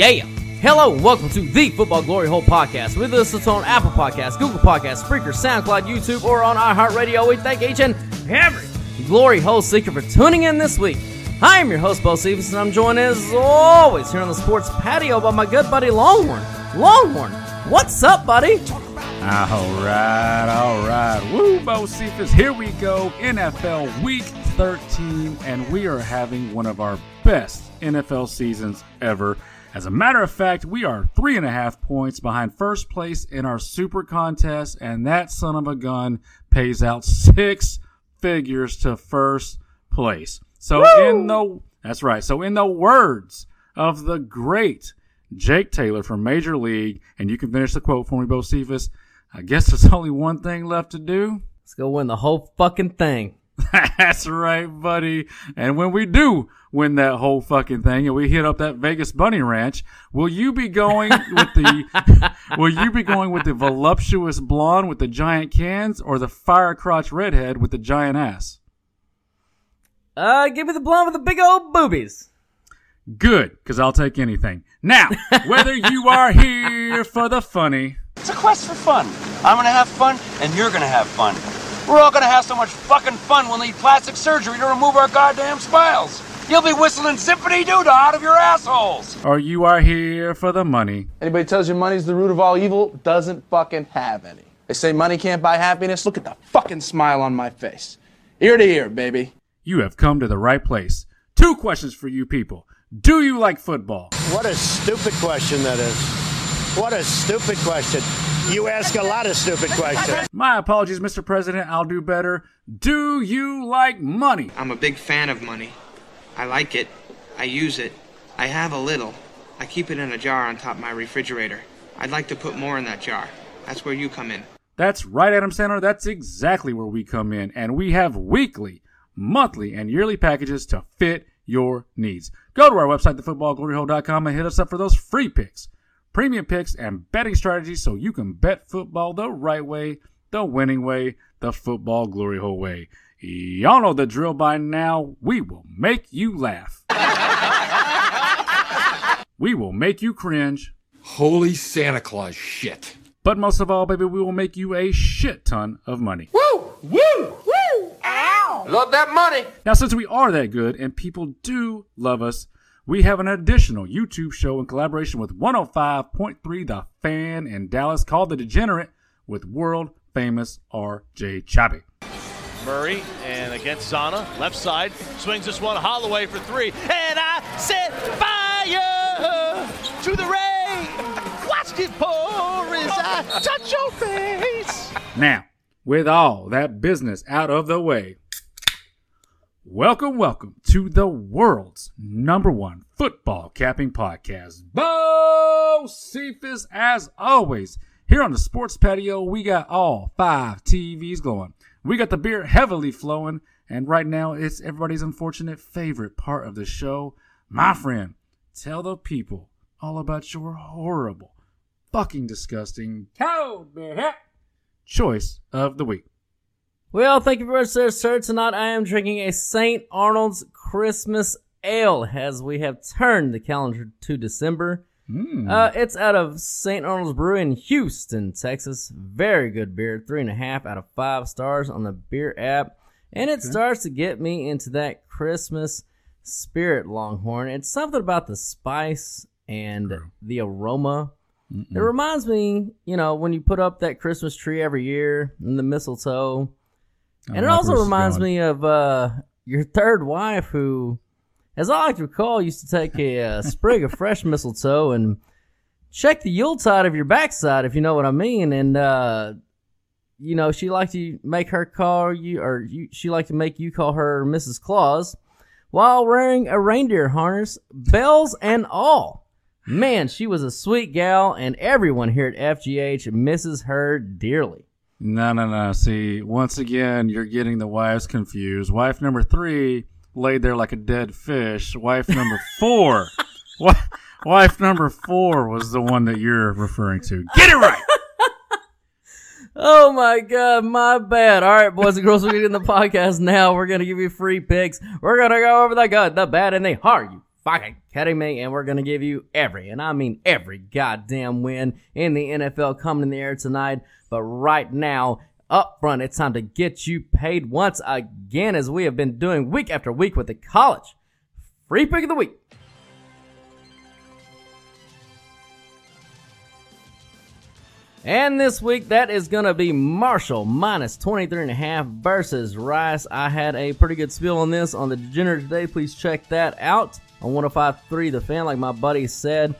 Yeah. Hello and welcome to the Football Glory Hole Podcast. With us, it's on Apple Podcasts, Google Podcasts, Spreaker, SoundCloud, YouTube, or on iHeartRadio. We thank each and every Glory Hole Seeker for tuning in this week. I am your host, Bo Stevens, and I'm joined as always here on the sports patio by my good buddy Longhorn. Longhorn, what's up, buddy? All right, all right. Woo, Bocephus. Here we go. NFL Week 13, and we are having one of our best NFL seasons ever. As a matter of fact, we are three and a half points behind first place in our super contest, and that son of a gun pays out six figures to first place. So in the that's right. So in the words of the great Jake Taylor from Major League, and you can finish the quote for me, Bocephus. I guess there's only one thing left to do. Let's go win the whole fucking thing. That's right, buddy. And when we do win that whole fucking thing and we hit up that Vegas Bunny Ranch, will you be going with the will you be going with the voluptuous blonde with the giant cans or the fire crotch redhead with the giant ass? Uh, give me the blonde with the big old boobies. Good, because I'll take anything. Now, whether you are here for the funny, It's a quest for fun. I'm gonna have fun, and you're gonna have fun. We're all gonna have so much fucking fun we'll need plastic surgery to remove our goddamn smiles. You'll be whistling Zip-a-Dee-Doo-Dah out of your assholes. or you are here for the money, Anybody tells you money's the root of all evil doesn't fucking have any. They say money can't buy happiness. Look at the fucking smile on my face. Ear to ear, baby. you have come to the right place. Two questions for you people. Do you like football? What a stupid question that is. What a stupid question. You ask a lot of stupid questions. My apologies, Mr. President. I'll do better. Do you like money? I'm a big fan of money. I like it. I use it. I have a little. I keep it in a jar on top of my refrigerator. I'd like to put more in that jar. That's where you come in. That's right, Adam Sandler. That's exactly where we come in. And we have weekly, monthly, and yearly packages to fit your needs. Go to our website, thefootballgloryhole.com, and hit us up for those free picks, premium picks, and betting strategies so you can bet football the right way, the winning way, the football glory hole way. Y'all know the drill by now. We will make you laugh. we will make you cringe. Holy Santa Claus shit. But most of all, baby, we will make you a shit ton of money. Woo! Woo! Woo! Ow! Love that money. Now, since we are that good and people do love us, we have an additional YouTube show in collaboration with 105.3 The Fan in Dallas called The Degenerate with world famous RJ Choppy. Murray and against Zana, left side, swings this one Holloway for three, and I set fire to the rain. Watched it pour as I touch your face. Now, with all that business out of the way, welcome, welcome to the world's number one football capping podcast. Bocephus, as always, here on the sports patio, we got all five TVs going. We got the beer heavily flowing, and right now it's everybody's unfortunate favorite part of the show. My friend, tell the people all about your horrible, fucking disgusting, cold choice of the week. Well, thank you very much, there, sir. Tonight I am drinking a St. Arnold's Christmas Ale as we have turned the calendar to December. Uh, it's out of St. Arnold's Brewery in Houston, Texas. Very good beer. Three and a half out of five stars on the beer app. And it starts to get me into that Christmas spirit, Longhorn. It's something about the spice and the aroma. It reminds me, you know, when you put up that Christmas tree every year and the mistletoe. And it like also where this is reminds going. me of uh, your third wife, who, as I like to recall, used to take a uh, sprig of fresh mistletoe and check the Yuletide of your backside, if you know what I mean. And, uh, you know, she liked to make her call you, or you, she liked to make you call her Mrs. Claus. while wearing a reindeer harness, bells and all. Man, she was a sweet gal, and everyone here at FGH misses her dearly. No, no, no. See, once again, you're getting the wives confused. Wife number three laid there like a dead fish. Wife number four, wi- wife number four was the one that you're referring to. Get it right. Oh my god, my bad. All right, boys and girls, we're getting the podcast now. We're gonna give you free picks. We're gonna go over the good, the bad, and the hard. You fucking kidding me? And we're gonna give you every, and I mean every goddamn win in the NFL coming in the air tonight. But right now, up front, it's time to get you paid once again, as we have been doing week after week with the college. Free pick of the week. And this week, that is going to be Marshall minus 23.5 versus Rice. I had a pretty good spiel on this on the Degenerate today. Please check that out on 105.3 The Fan, like my buddy said.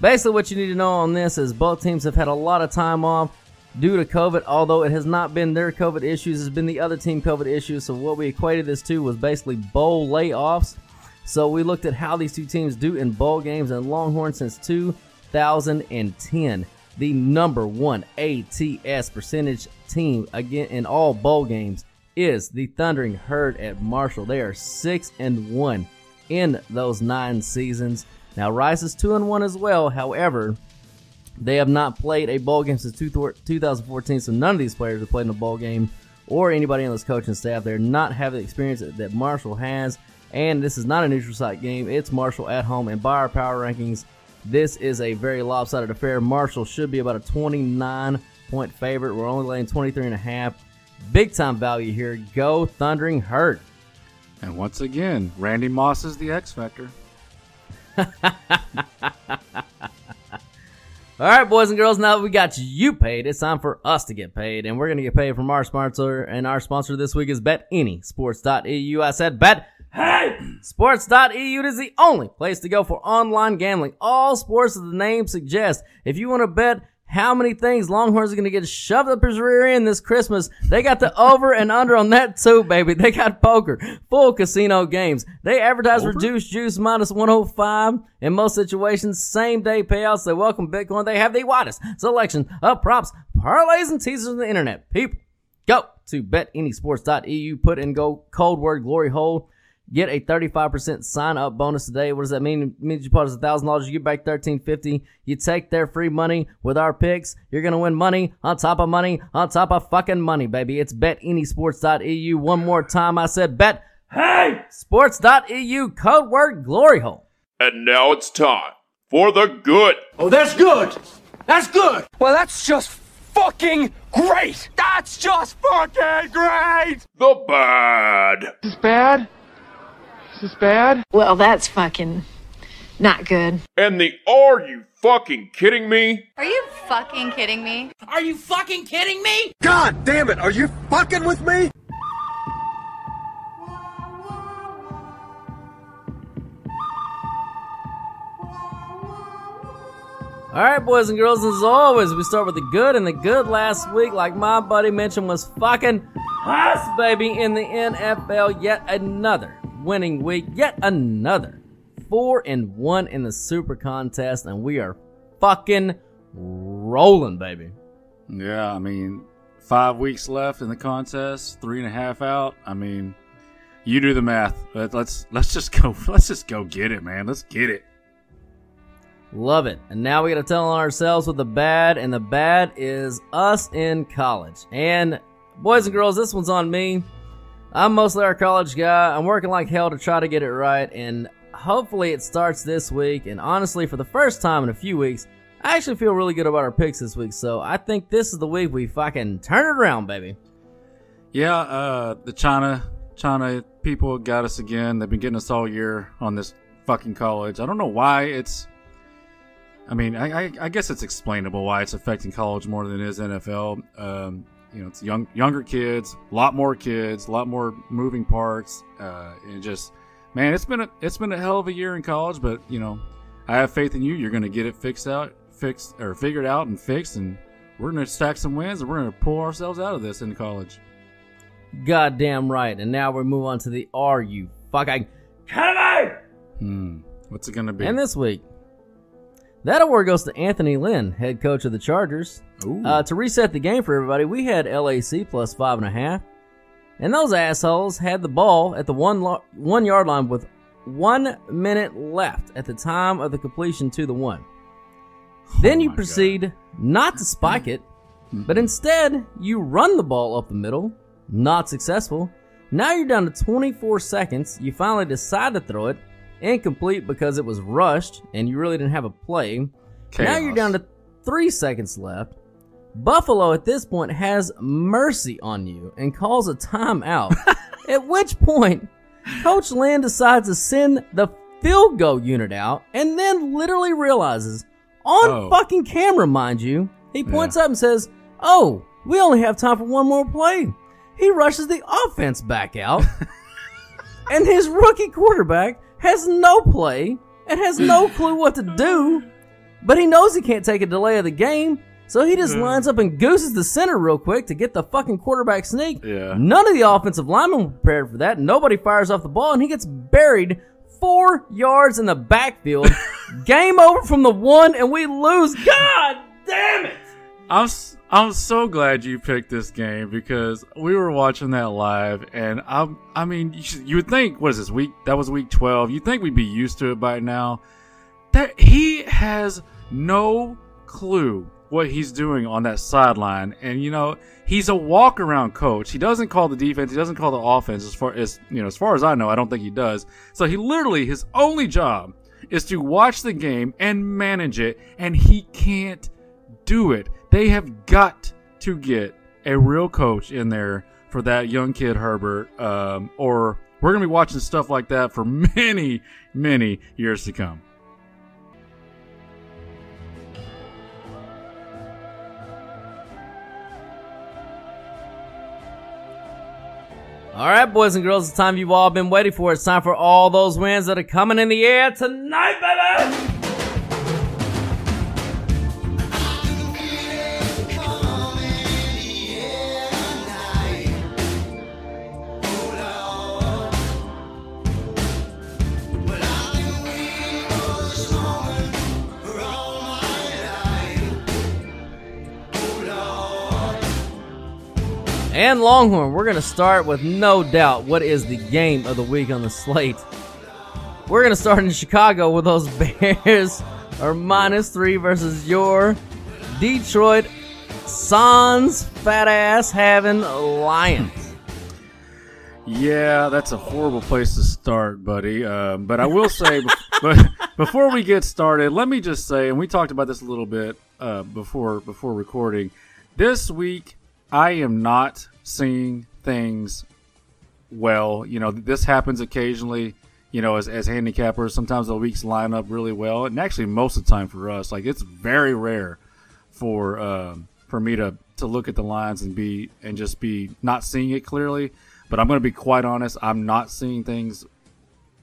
Basically, what you need to know on this is both teams have had a lot of time off due to COVID, although it has not been their COVID issues, it's been the other team COVID issues. So, what we equated this to was basically bowl layoffs. So, we looked at how these two teams do in bowl games, and Longhorn since 2010 the number one ATS percentage team again in all bowl games is the Thundering Herd at Marshall. They are six and one in those nine seasons. Now Rice is two and one as well. However, they have not played a bowl game since 2014, so none of these players have played in a bowl game, or anybody on this coaching staff. They're not having the experience that, Marshall has. And this is not a neutral site game. It's Marshall at home. And by our power rankings, this is a very lopsided affair. Marshall should be about a 29 point favorite. We're only laying 23 and a half. Big time value here. Go Thundering Herd. And once again, Randy Moss is the X Factor. All right, boys and girls, now that we got you paid, it's time for us to get paid. And we're going to get paid from our sponsor. And our sponsor this week is BetAnySports.eu. I said bet. Hey! Sports.eu is the only place to go for online gambling. All sports, as the name suggests. If you want to bet how many things Longhorns are going to get shoved up his rear end this Christmas. They got the over and under on that too, baby. They got poker, full casino games. They advertise over? Juice Juice minus 105 in most situations. Same day payouts. They welcome Bitcoin. They have the widest selection of props, parlays, and teasers on the internet. People, go to betanysports.eu. Put in go code word glory hole Get a 35% sign up bonus today. What does that mean? It means you put us $1,000, you get back 1350 You take their free money with our picks. You're going to win money on top of money on top of fucking money, baby. It's betanysports.eu. One more time, I said bet. Hey! Sports.eu, code word glory hole. And now it's time for the good. Oh, that's good. That's good. Well, that's just fucking great. That's just fucking great. The bad. This is bad this bad? Well, that's fucking not good. And the are you fucking kidding me? Are you fucking kidding me? Are you fucking kidding me? God damn it, are you fucking with me? All right, boys and girls, as always, we start with the good, and the good last week, like my buddy mentioned, was fucking us, baby, in the NFL. Yet another winning week. Yet another four and one in the Super Contest, and we are fucking rolling, baby. Yeah, I mean, five weeks left in the contest, three and a half out. I mean, you do the math. But let's let's just go. Let's just go get it, man. Let's get it. Love it. And now we got to tell on ourselves with the bad, and the bad is us in college. And boys and girls, this one's on me. I'm mostly our college guy. I'm working like hell to try to get it right, and hopefully it starts this week. And honestly, for the first time in a few weeks, I actually feel really good about our picks this week. So I think this is the week we fucking turn it around, baby. Yeah, uh, the China China people got us again. They've been getting us all year on this fucking college. I don't know why it's. I mean, I, I, I guess it's explainable why it's affecting college more than it is NFL. Um, you know, it's young, younger kids, a lot more kids, a lot more moving parts, uh, and just, man, it's been a, it's been a hell of a year in college. But you know, I have faith in you. You're going to get it fixed out, fixed or figured out and fixed, and we're going to stack some wins, and we're going to pull ourselves out of this in college. Goddamn right. And now we move on to the Are You Fucking Hmm. What's it gonna be? And this week, that award goes to Anthony Lynn, head coach of the Chargers. Uh, to reset the game for everybody, we had LAC plus five and a half, and those assholes had the ball at the one lo- one yard line with one minute left at the time of the completion to the one. then you proceed not to spike it, but instead you run the ball up the middle. Not successful. Now you're down to 24 seconds. You finally decide to throw it. Incomplete because it was rushed and you really didn't have a play. Now you're down to three seconds left. Buffalo at this point has mercy on you and calls a timeout. at which point, Coach Lynn decides to send the field goal unit out and then literally realizes, on Oh. fucking camera, mind you, he points up and says, Oh, we only have time for one more play. He rushes the offense back out, and his rookie quarterback has no play and has no clue what to do, but he knows he can't take a delay of the game, so he just lines up and gooses the center real quick to get the fucking quarterback sneak. Yeah. None of the offensive linemen were prepared for that. Nobody fires off the ball, and he gets buried four yards in the backfield. Game over from the one, and we lose. God damn it! I'm s- I'm so glad you picked this game because we were watching that live, and I'm I mean you, would think what is this week? That was week twelve. You would think we'd be used to it by now. That he has no clue what he's doing on that sideline, and you know he's a walk around coach. He doesn't call the defense. He doesn't call the offense. As far as you know, as far as I know, I don't think he does. So he literally his only job is to watch the game and manage it, and he can't do it. They have got to get a real coach in there for that young kid Herbert, um, or we're gonna be watching stuff like that for many, many years to come. All right, boys and girls, it's time you've all been waiting for. It's time for all those wins that are coming in the air tonight, baby. And Longhorn. We're going to start with no doubt what is the game of the week on the slate. We're going to start in Chicago with those Bears are minus three versus your Detroit Sans fat ass having Lions. Yeah, that's a horrible place to start, buddy. Um, but I will say, but before we get started, let me just say, and we talked about this a little bit uh, before before recording. This week, I am not seeing things well. You know, this happens occasionally. You know, as as handicappers, sometimes the weeks line up really well, and actually most of the time for us, like it's very rare for um, for me to to look at the lines and be and just be not seeing it clearly. But I'm going to be quite honest. I'm not seeing things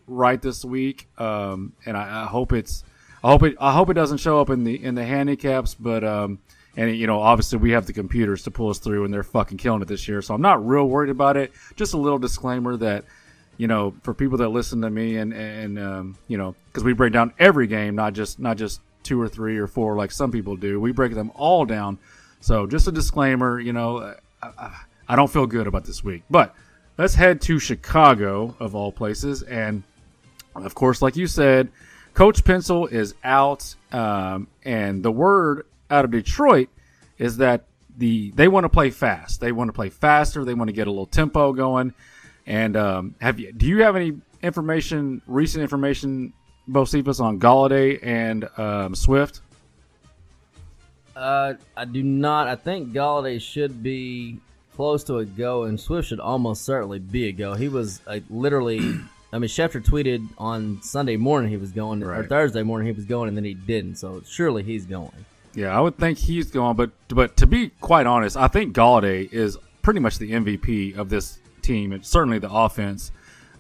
right this week, um, and I, I hope it's. I hope it. I hope it doesn't show up in the in the handicaps, but um, and you know, obviously we have the computers to pull us through, and they're fucking killing it this year. So I'm not real worried about it. Just a little disclaimer that you know, for people that listen to me and and um, you know, because we break down every game, not just not just two or three or four like some people do. We break them all down. So just a disclaimer, you know, I, I, I don't feel good about this week, but let's head to Chicago of all places, and of course, like you said, Coach Pencil is out, um, and the word out of Detroit is that the they want to play fast. They want to play faster. They want to get a little tempo going. And um, have you? Do you have any information, recent information, Bocephus, on Golladay and um, Swift? Uh, I do not. I think Golladay should be close to a go, and Swift should almost certainly be a go. He was uh, literally. I mean, Schefter tweeted on Sunday morning he was going, or Thursday morning he was going, and then he didn't. So surely he's going. Yeah, I would think he's going, but but to be quite honest, I think Golladay is pretty much the MVP of this team, and certainly the offense.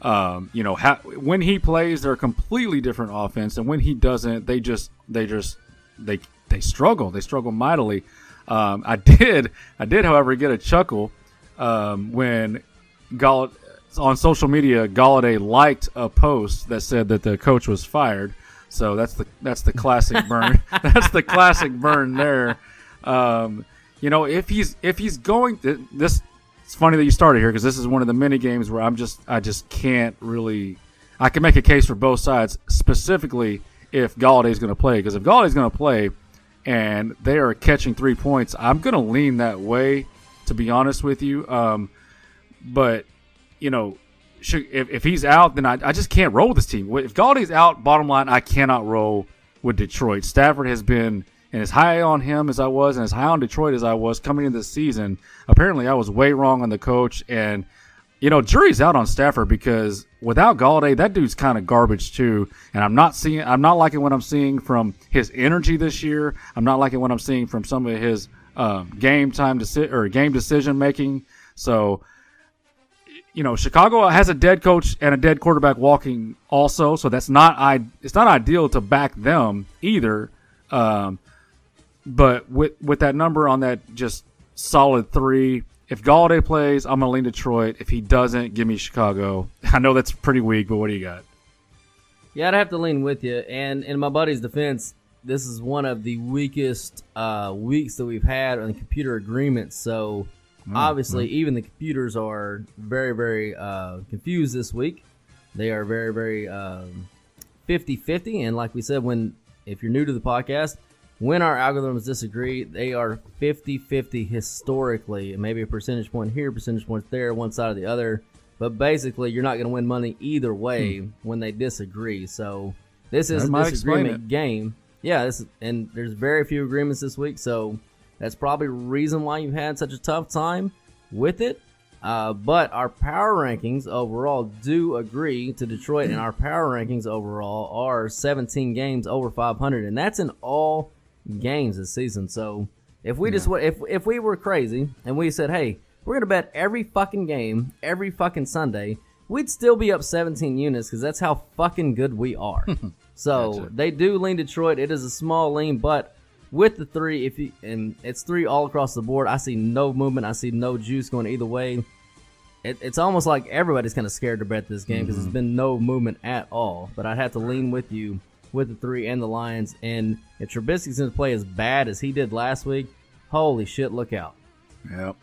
Um, you know, ha- when he plays, they're a completely different offense, and when he doesn't, they just they just they they struggle. They struggle mightily. Um, I did I did, however, get a chuckle um, when Gall on social media, Golladay liked a post that said that the coach was fired. So that's the that's the classic burn. that's the classic burn there. Um, you know, if he's if he's going to, this, it's funny that you started here because this is one of the many games where I'm just I just can't really. I can make a case for both sides, specifically if Golladay's going to play. Because if Golladay's going to play, and they are catching three points, I'm going to lean that way. To be honest with you, um, but you know, should, if, if he's out, then I, I just can't roll with this team. If Golladay's out, bottom line, I cannot roll with Detroit. Stafford has been, and as high on him as I was, and as high on Detroit as I was coming into the season, apparently I was way wrong on the coach. And, you know, jury's out on Stafford because without Golladay, that dude's kind of garbage too. And I'm not seeing, I'm not liking what I'm seeing from his energy this year. I'm not liking what I'm seeing from some of his um, game time deci- or game decision making. So, you know, Chicago has a dead coach and a dead quarterback walking also, so that's not I. It's not ideal to back them either. Um, but with with that number on that just solid three, if Golladay plays, I'm gonna lean Detroit. If he doesn't, give me Chicago. I know that's pretty weak, but what do you got? Yeah, I'd have to lean with you. And in my buddy's defense, this is one of the weakest uh, weeks that we've had on the computer agreement. So Mm, Obviously, mm. even the computers are very, very uh, confused this week. They are very, very um, 50 50. And like we said, when if you're new to the podcast, when our algorithms disagree, they are 50 50 historically. Maybe a percentage point here, percentage point there, one side or the other. But basically, you're not going to win money either way hmm. when they disagree. So this is that a disagreement game. Yeah, this is, and there's very few agreements this week. So that's probably reason why you had such a tough time with it. Uh, but our power rankings overall do agree to Detroit, and our power rankings overall are 17 games over 500, and that's in all games this season. So if we yeah. just if if we were crazy and we said, hey, we're gonna bet every fucking game every fucking Sunday, we'd still be up 17 units because that's how fucking good we are. so gotcha. they do lean Detroit. It is a small lean, but with the three, if you and it's three all across the board, I see no movement. I see no juice going either way. It, it's almost like everybody's kind of scared to bet this game because mm-hmm. there's been no movement at all. But I'd have to lean with you with the three and the Lions. And if Trubisky's going to play as bad as he did last week, holy shit, look out. Yep.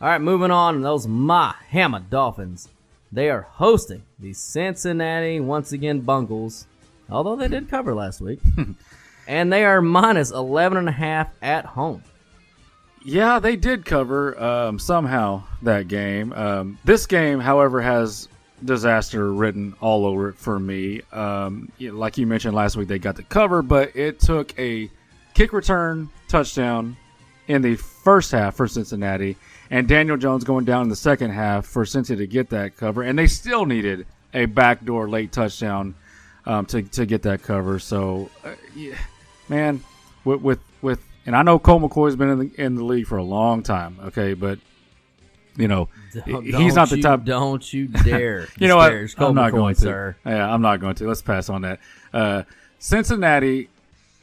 All right, moving on. Those Miami Dolphins. They are hosting the Cincinnati once again Bungles, although they did cover last week. and they are minus 11 and a half at home. Yeah, they did cover um, somehow that game. Um, this game, however, has disaster written all over it for me. Um, like you mentioned last week, they got the cover, but it took a kick return touchdown in the first half for Cincinnati, and Daniel Jones going down in the second half for Cincinnati to get that cover, and they still needed a backdoor late touchdown um, to to get that cover. So, uh, yeah man, with with, with and I know Colt McCoy's been in the in the league for a long time. Okay, but you know don't, he's not the you, top. Don't you dare! you know what? I'm not McCoy, going to. Sir. Yeah, I'm not going to. Let's pass on that. Uh, Cincinnati,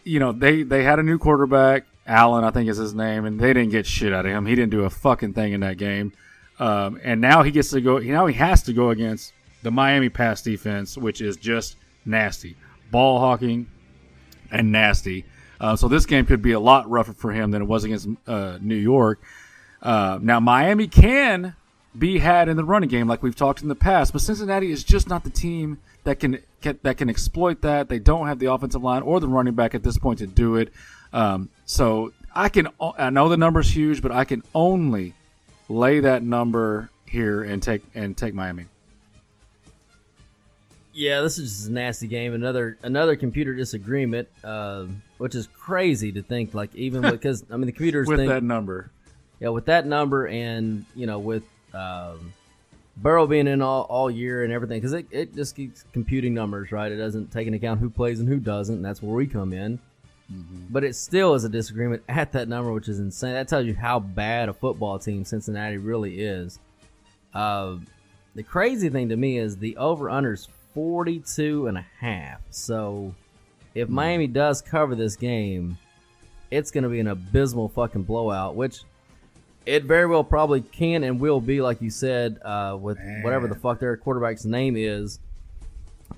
you know they they had a new quarterback. Allen, I think is his name, and they didn't get shit out of him. He didn't do a fucking thing in that game. Um, and now he gets to go. Now he has to go against the Miami pass defense, which is just nasty. Ball hawking, and nasty. Uh, so this game could be a lot rougher for him than it was against uh, New York. Uh, now Miami can be had in the running game, like we've talked in the past, but Cincinnati is just not the team that can get, that can exploit that. They don't have the offensive line or the running back at this point to do it. Um, so I can I know the number's huge, but I can only lay that number here and take and take Miami. Yeah, this is just a nasty game. Another another computer disagreement, uh, which is crazy to think. Like even because I mean the computers with think, that number. Yeah, with that number, and you know with um, Burrow being in all, all year and everything, because it, it just keeps computing numbers, right? It doesn't take into account who plays and who doesn't. And that's where we come in. Mm-hmm. But it still is a disagreement at that number, which is insane. That tells you how bad a football team Cincinnati really is. Uh, the crazy thing to me is the over unders 42 and a half. So if hmm. Miami does cover this game, it's going to be an abysmal fucking blowout, which It very well probably can and will be, like you said, uh, with whatever the fuck their quarterback's name is,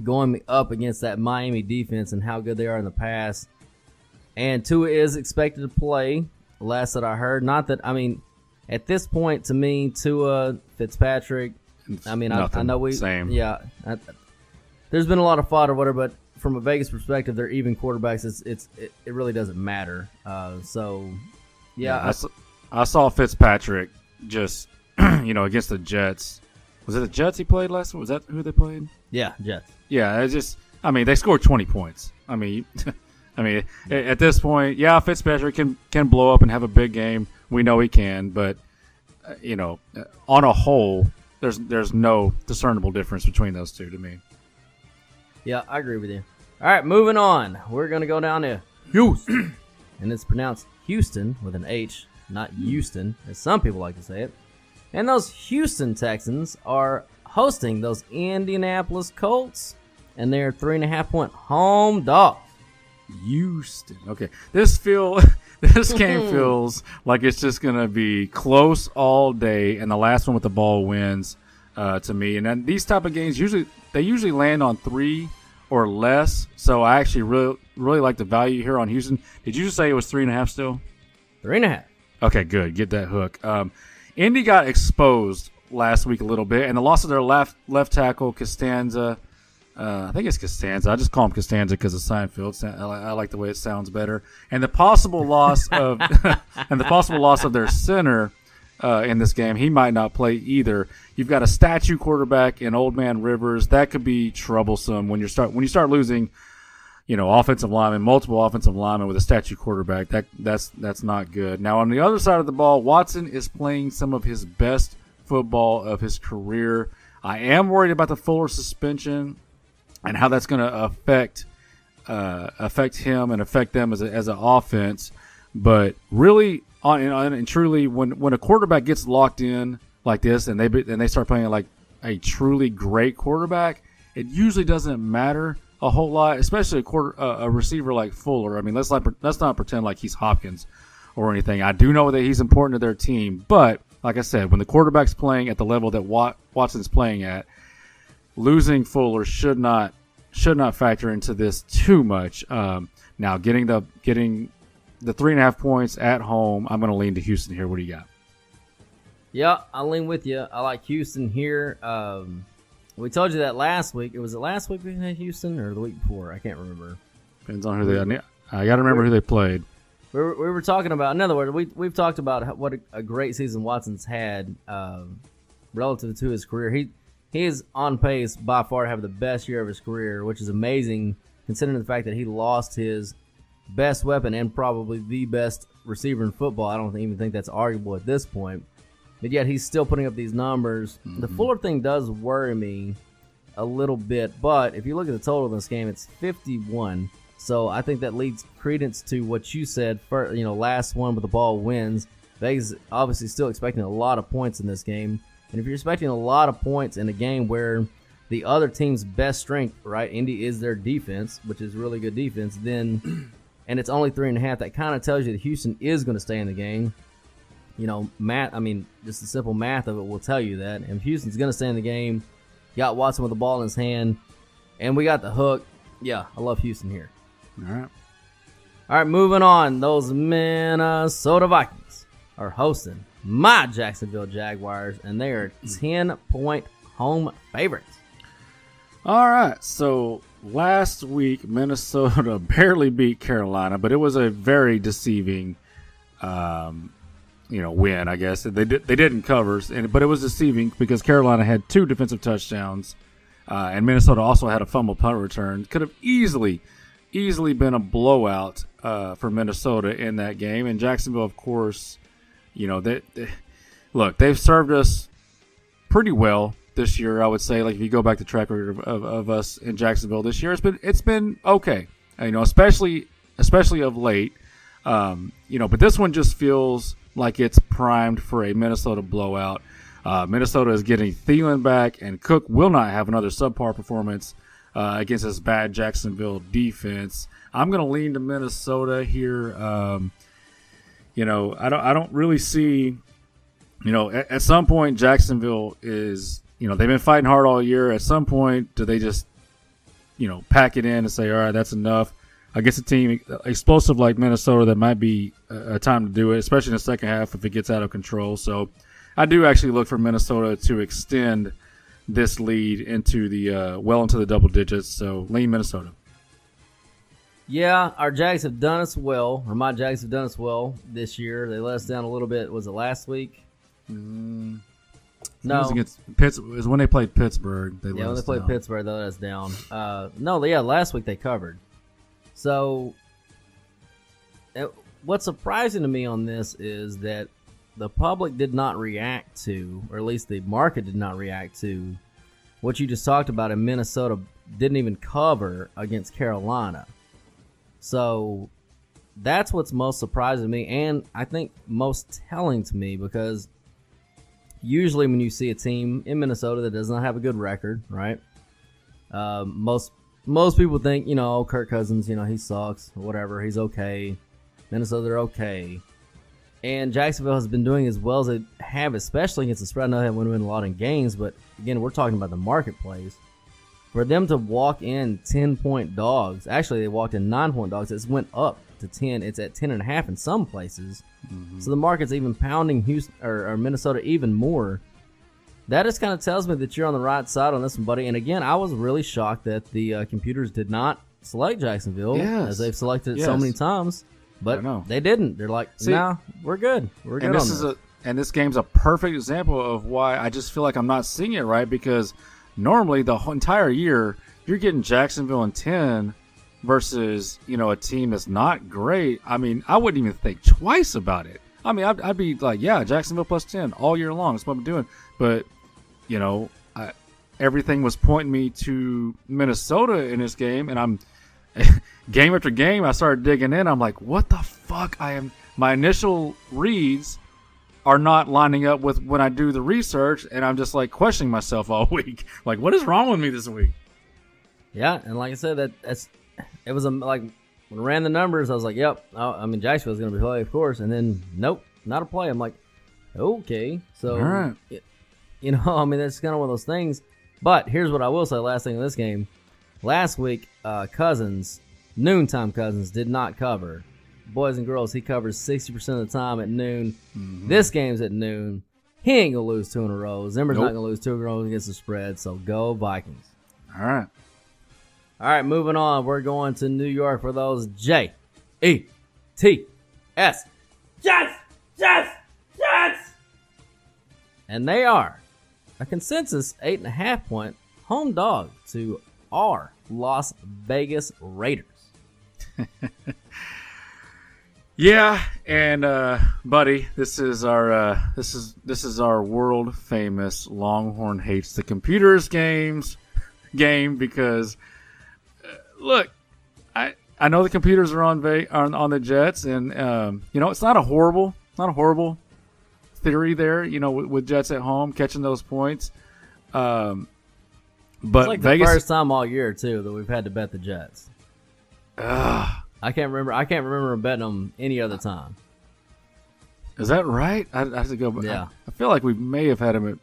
going up against that Miami defense and how good they are in the past. And Tua is expected to play. Last that I heard, not that I mean, at this point, to me, Tua Fitzpatrick. I mean, I, I know we Same. Yeah, I, there's been a lot of fodder, whatever, but from a Vegas perspective, they're even quarterbacks. It's it's it, it really doesn't matter. Uh, so yeah, I saw Fitzpatrick just, you know, against the Jets. Was it the Jets he played last? Was that who they played? yeah, Jets. Yeah, it's just. I mean, they scored twenty points. I mean, I mean, at this point, yeah, Fitzpatrick can can blow up and have a big game. We know he can, but uh, you know, uh, on a whole, there's there's no discernible difference between those two to me. Yeah, I agree with you. All right, moving on. We're gonna go down to Houston, and it's pronounced Houston with an H, not Houston, as some people like to say it. And those Houston Texans are hosting those Indianapolis Colts, and they're three and a half point home dogs. Houston. Okay, this feel this game feels like it's just gonna be close all day, and the last one with the ball wins uh, to me. And then these type of games usually they usually land on three or less. So I actually really really like the value here on Houston. Did you just say it was three and a half still? Three and a half. Okay, good. Get that hook. Um, Indy got exposed last week a little bit, and the loss of their left left tackle Costanza. Uh, I think it's Costanza. I just call him Costanza because of Seinfeld. I, I like the way it sounds better. And the possible loss of and the possible loss of their center uh, in this game, he might not play either. You've got a statue quarterback in Old Man Rivers. That could be troublesome when you start when you start losing you know, offensive linemen, multiple offensive linemen with a statue quarterback. That that's that's not good. Now on the other side of the ball, Watson is playing some of his best football of his career. I am worried about the Fuller suspension and how that's going to affect uh, affect him and affect them as a, as an offense. But really, on and, and truly, when when a quarterback gets locked in like this, and they and they start playing like a truly great quarterback, it usually doesn't matter a whole lot, especially a quarter uh, a receiver like Fuller. I mean, let's not let's not pretend like he's Hopkins or anything. I do know that he's important to their team, but like I said, when the quarterback's playing at the level that Wat- Watson's playing at, losing Fuller should not should not factor into this too much. Um, now, getting the getting the three and a half points at home, I'm going to lean to Houston here. What do you got? Yeah, I lean with you. I like Houston here. Um, we told you that last week. It was it last week we had Houston or the week before? I can't remember. Depends on who they. I got to remember who they played. We were, we were talking about. In other words, we we've talked about what a, a great season Watson's had um, relative to his career. He he is on pace by far to have the best year of his career, which is amazing considering the fact that he lost his best weapon and probably the best receiver in football. I don't even think that's arguable at this point. But yet he's still putting up these numbers. The mm-hmm. Fuller thing does worry me a little bit, but if you look at the total of this game, it's 51. So I think that leads credence to what you said. For, you know, last one with the ball wins. Vegas obviously still expecting a lot of points in this game, and if you're expecting a lot of points in a game where the other team's best strength, right, Indy is their defense, which is really good defense, then and it's only three and a half. That kind of tells you that Houston is going to stay in the game. You know, math. I mean, just the simple math of it will tell you that. And if Houston's going to stay in the game, got Watson with the ball in his hand, and we got the hook. Yeah, I love Houston here. All right. All right, moving on. Those Minnesota Vikings are hosting my Jacksonville Jaguars, and they are mm. 10 point home favorites. All right. So last week, Minnesota barely beat Carolina, but it was a very deceiving, um, you know, win. I guess they did, they didn't cover, but it was deceiving because Carolina had two defensive touchdowns, uh, and Minnesota also had a fumble punt return. Could have easily, easily been a blowout uh, for Minnesota in that game. And Jacksonville, of course, you know, they, they look they've served us pretty well this year. I would say, like if you go back to track record of, of, of us in Jacksonville this year, it's been it's been okay. You know, especially especially of late. Um, you know, but this one just feels like it's primed for a Minnesota blowout. Uh, Minnesota is getting Thielen back, and Cook will not have another subpar performance uh, against this bad Jacksonville defense. I'm going to lean to Minnesota here. Um, you know, I don't I don't really see you know, at, at some point, Jacksonville is, you know, they've been fighting hard all year. At some point, do they just, you know, pack it in and say, all right, that's enough? Against a team explosive like Minnesota, that might be a, a time to do it, especially in the second half if it gets out of control. So, I do actually look for Minnesota to extend this lead into the uh, well into the double digits. So, lean Minnesota. Yeah, our Jags have done us well, or my Jags have done us well this year. They let us down a little bit. Was it last week? Mm, No. It was against. It was when they played Pittsburgh. They yeah, when they played down. Pittsburgh, they let us down. Uh, no, yeah, last week they covered. So, uh, what's surprising to me on this is that the public did not react to, or at least the market did not react to, what you just talked about in Minnesota didn't even cover against Carolina. So, that's what's most surprising to me, and I think most telling to me because usually when you see a team in Minnesota that does not have a good record, right? Um, most most people think, you know, Kirk Cousins, you know, he sucks, whatever, he's okay. Minnesota, they're okay. And Jacksonville has been doing as well as they have, especially against the spread. I know they haven't won a lot in games, but again, we're talking about the marketplace. For them to walk in 10 point dogs, actually, they walked in 9 point dogs. It's went up to 10. It's at 10 and a half in some places. So the market's even pounding Houston or, or Minnesota even more. That just kind of tells me that you're on the right side on this one, buddy. And again, I was really shocked that the uh, computers did not select Jacksonville Yes. as they've selected it so many times, but they didn't. They're like, See- nah, we're good. We're good and this this. is a and this game's a perfect example of why I just feel like I'm not seeing it right because normally the whole entire year you're getting Jacksonville in ten versus you know a team that's not great. I mean, I wouldn't even think twice about it. I mean, I'd, I'd be like, yeah, Jacksonville plus ten all year long. That's what I'm doing. But you know, I, everything was pointing me to Minnesota in this game, and I'm game after game. I started digging in. I'm like, what the fuck? I am. My initial reads are not lining up with when I do the research, and I'm just like questioning myself all week. Like, what is wrong with me this week? Yeah, and like I said, that that's it was a like when I ran the numbers, I was like, "Yep." I, I mean, Jacksonville's going to be play, of course, and then nope, not a play. I'm like, okay, so All right. you know, I mean, that's kind of one of those things. But here's what I will say: last thing in this game, last week, uh, Cousins, noontime Cousins did not cover. Boys and girls, he covers sixty percent of the time at noon. Mm-hmm. This game's at noon. He ain't gonna lose two in a row. Zimmer's not gonna lose two in a row against the spread. So go Vikings. All right. All right, moving on. We're going to New York for those J E T S Jets, Jets, Jets. And they are a consensus eight and a half point home dog to our Las Vegas Raiders. Yeah, and uh, buddy, this is our uh, this is this is our world famous Longhorn hates the computers games game because look, I I know the computers are on va- on, on the Jets, and um, you know it's not a horrible not a horrible theory there. You know with, with Jets at home catching those points, um, but it's like Vegas the first time all year too that we've had to bet the Jets. Ugh. I can't remember. I can't remember betting them any other time. Is that right? I, I have to go. Yeah. I, I feel like we may have had him at.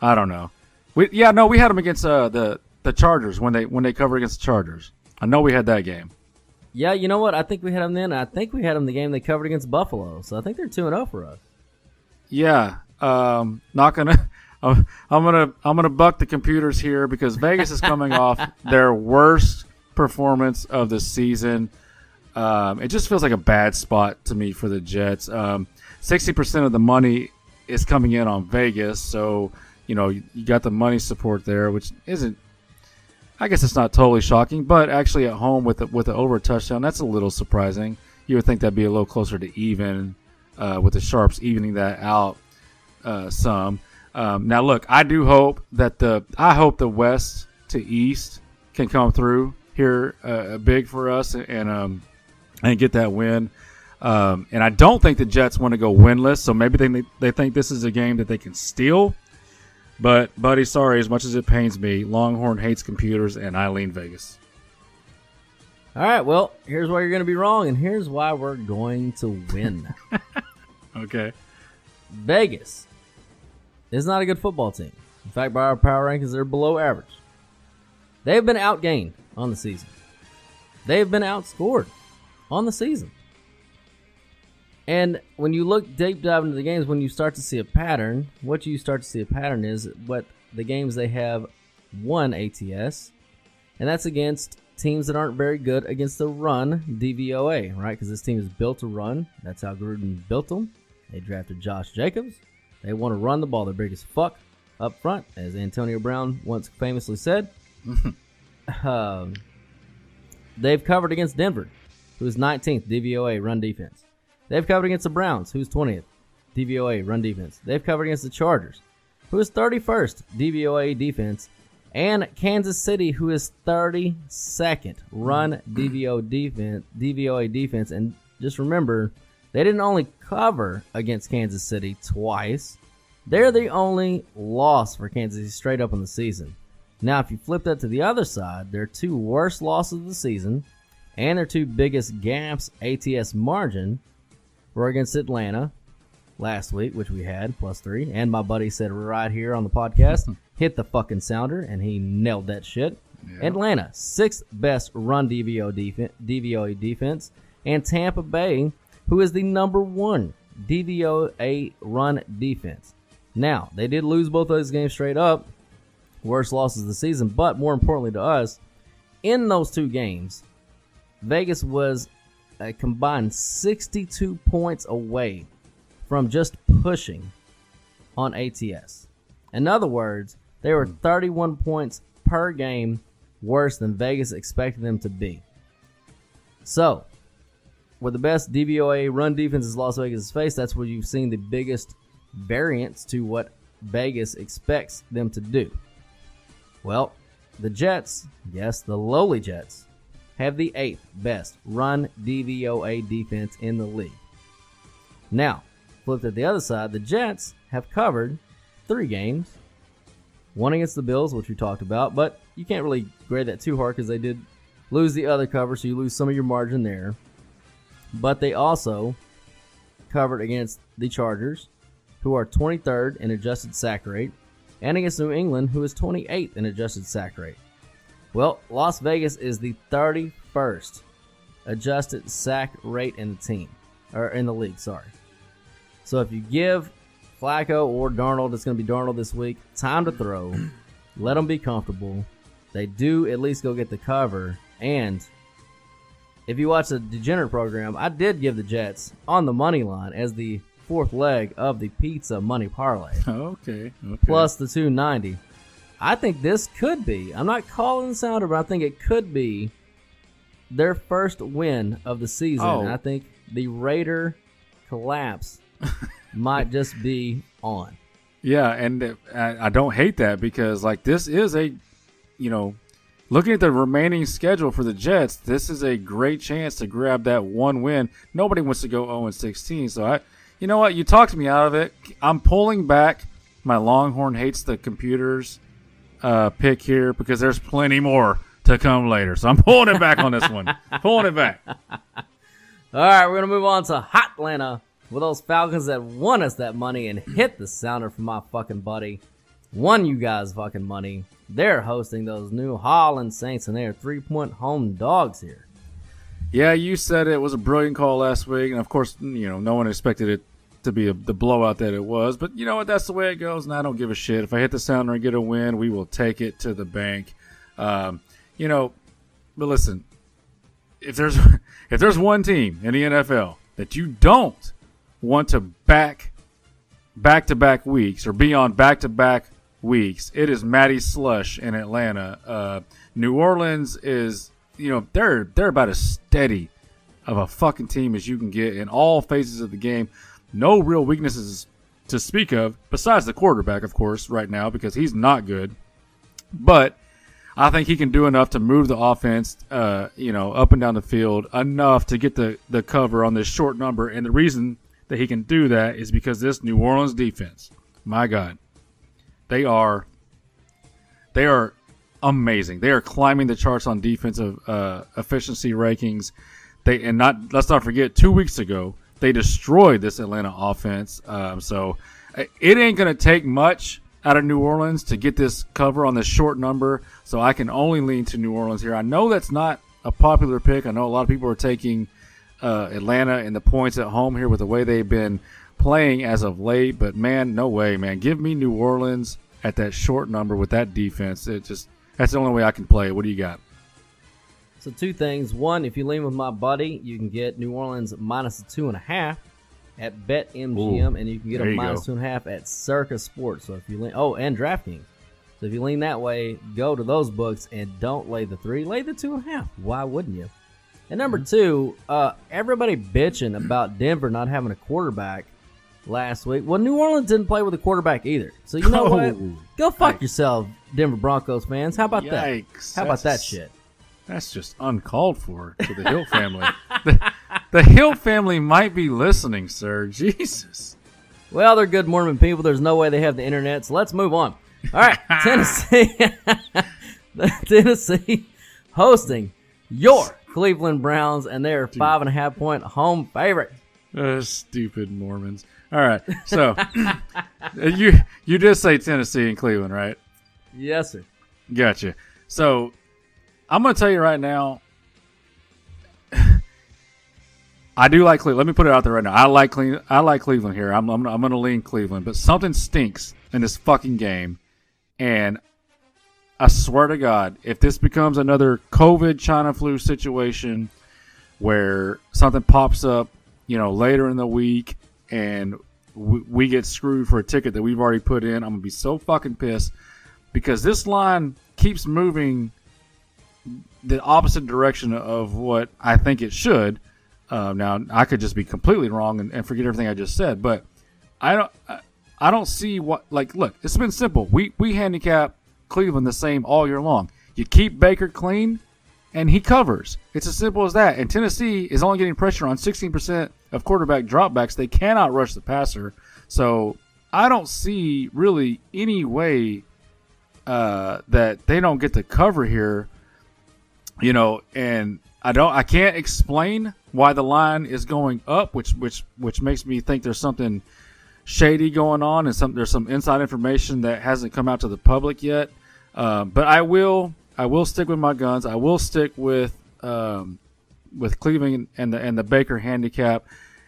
I don't know. We yeah no we had him against uh, the the Chargers when they when they cover against the Chargers. I know we had that game. Yeah, you know what? I think we had them then. I think we had them the game they covered against Buffalo. So I think they're two and zero for us. Yeah. Um. Not gonna. I'm gonna I'm gonna buck the computers here because Vegas is coming off their worst performance of the season. Um, it just feels like a bad spot to me for the Jets. Um, 60% of the money is coming in on Vegas, so you know you, you got the money support there, which isn't. I guess it's not totally shocking, but actually at home with the, with the over touchdown, that's a little surprising. You would think that'd be a little closer to even, uh, with the sharps evening that out uh, some. Um, now, look, I do hope that the I hope the West to East can come through here uh, big for us and um, and get that win. Um, and I don't think the Jets want to go winless, so maybe they they think this is a game that they can steal. But, buddy, sorry, as much as it pains me, Longhorn hates computers, and I lean Vegas. All right, well, here's why you're going to be wrong, and here's why we're going to win. Okay. Vegas is not a good football team. In fact, by our power rankings, they're below average. They've been outgained on the season. They've been outscored on the season. And when you look deep dive into the games, when you start to see a pattern, what you start to see a pattern is what the games they have won ATS, and that's against teams that aren't very good against the run DVOA, right? Because this team is built to run. That's how Gruden built them. They drafted Josh Jacobs. They want to run the ball. They're big as fuck up front, as Antonio Brown once famously said. um, they've covered against Denver, who is 19th DVOA run defense. They've covered against the Browns, who's 20th DVOA run defense. They've covered against the Chargers, who is 31st DVOA defense, and Kansas City, who is 32nd run DVO defense, DVOA defense. And just remember, they didn't only cover against Kansas City twice; they're the only loss for Kansas City straight up in the season. Now, if you flip that to the other side, their two worst losses of the season and their two biggest gaps ATS margin were against Atlanta last week, which we had plus three, and my buddy said right here on the podcast, hit the fucking sounder, and he nailed that shit. Yeah. Atlanta, sixth best run DVO defense, DVOA defense, and Tampa Bay, who is the number one DVOA run defense. Now, they did lose both of those games straight up, worst losses of the season, but more importantly to us, in those two games, Vegas was a combined 62 points away from just pushing on ATS. In other words, they were hmm. 31 points per game worse than Vegas expected them to be. So, with the best DVOA run defenses Las Vegas has faced, that's where you've seen the biggest variance to what Vegas expects them to do. Well, the Jets, yes, the lowly Jets, have the eighth best run DVOA defense in the league. Now, flipped at the other side, the Jets have covered three games. One against the Bills, which we talked about, but you can't really grade that too hard because they did lose the other cover, so you lose some of your margin there. But they also covered against the Chargers, who are 23rd in adjusted sack rate, and against New England, who is 28th in adjusted sack rate. Well, Las Vegas is the 31st adjusted sack rate in the team, or in the league, sorry. So if you give Flacco or Darnold, it's going to be Darnold this week, time to throw, let them be comfortable. They do at least go get the cover. And if you watch the Degenerate program, I did give the Jets on the money line as the fourth leg of the pizza money parlay. Okay. okay. Plus the 290. I think this could be, I'm not calling the sounder, but I think it could be their first win of the season. Oh. I think the Raider collapse might just be on. Yeah, and I, I don't hate that because like this is a, you know, looking at the remaining schedule for the Jets, this is a great chance to grab that one win. Nobody wants to go 0 16, so I, you know what, you talked me out of it. I'm pulling back my Longhorn hates the computers uh, pick here because there's plenty more to come later. So I'm pulling it back on this one, pulling it back. All right, we're going to move on to Hot Atlanta with those Falcons that won us that money and hit the sounder for my fucking buddy. Won you guys fucking money. They're hosting those New Holland Saints and they're three point home dogs here. Yeah, you said it was a brilliant call last week, and of course, you know, no one expected it to be a, the blowout that it was. But you know what? That's the way it goes, and I don't give a shit. If I hit the sounder and get a win, we will take it to the bank. Um, you know, but listen, if there's if there's one team in the NFL that you don't want to back back to back weeks or be on back to back weeks, it is Matty Slush in Atlanta. Uh, New Orleans is you know they're they're about as steady of a fucking team as you can get in all phases of the game. No real weaknesses to speak of, besides the quarterback, of course, right now because he's not good. But I think he can do enough to move the offense, uh, you know, up and down the field enough to get the, the cover on this short number. And the reason that he can do that is because this New Orleans defense, my God, they are they are amazing. They are climbing the charts on defensive uh, efficiency rankings. They and not let's not forget two weeks ago they destroyed this Atlanta offense. Um, so it ain't going to take much out of New Orleans to get this cover on this short number, so I can only lean to New Orleans here. I know that's not a popular pick. I know a lot of people are taking uh, Atlanta and the points at home here with the way they've been playing as of late, but man, no way, man. Give me New Orleans at that short number with that defense. It just that's the only way I can play. What do you got? So two things. One, if you lean with my buddy, you can get New Orleans minus two and a half at BetMGM, Ooh, and you can get a minus go. two and a half at Circa Sports. So if you lean, oh, and DraftKings. So if you lean that way, go to those books and don't lay the three, lay the two and a half. Why wouldn't you? And number Mm-hmm. two, uh, everybody bitching about Denver not having a quarterback last week. Well, New Orleans didn't play with a quarterback either. So you know what? Oh, Go fuck yourself, Denver Broncos fans. How about Yikes. that? How about that shit? That's just uncalled for to the Hill family. the, the Hill family might be listening, sir. Jesus. Well, they're good Mormon people. There's no way they have the internet. So let's move on. All right, Tennessee. Tennessee hosting your Cleveland Browns, and they're five and a half point home favorite. Uh, stupid Mormons. All right. So you you did say Tennessee and Cleveland, right? Yes, sir. Gotcha. So I'm going to tell you right now. I do like Cleveland. Let me put it out there right now. I like Cle- I like Cleveland here. I'm I'm, I'm going to lean Cleveland, but something stinks in this fucking game, and I swear to God, if this becomes another COVID China flu situation where something pops up, you know, later in the week, and we, we get screwed for a ticket that we've already put in, I'm gonna be so fucking pissed because this line keeps moving the opposite direction of what I think it should. Uh, now I could just be completely wrong and, and forget everything I just said, but I don't. I, don't see what like. Look, it's been simple. We we handicap Cleveland the same all year long. You keep Baker clean, and he covers. It's as simple as that. And Tennessee is only getting pressure on 16% of quarterback dropbacks. They cannot rush the passer. So I don't see really any way uh, that they don't get the cover here. You know, and I don't. I can't explain why the line is going up, which which which makes me think there's something shady going on, and some there's some inside information that hasn't come out to the public yet. Um, but I will I will stick with my guns. I will stick with um, with Cleveland and the and the Baker handicap.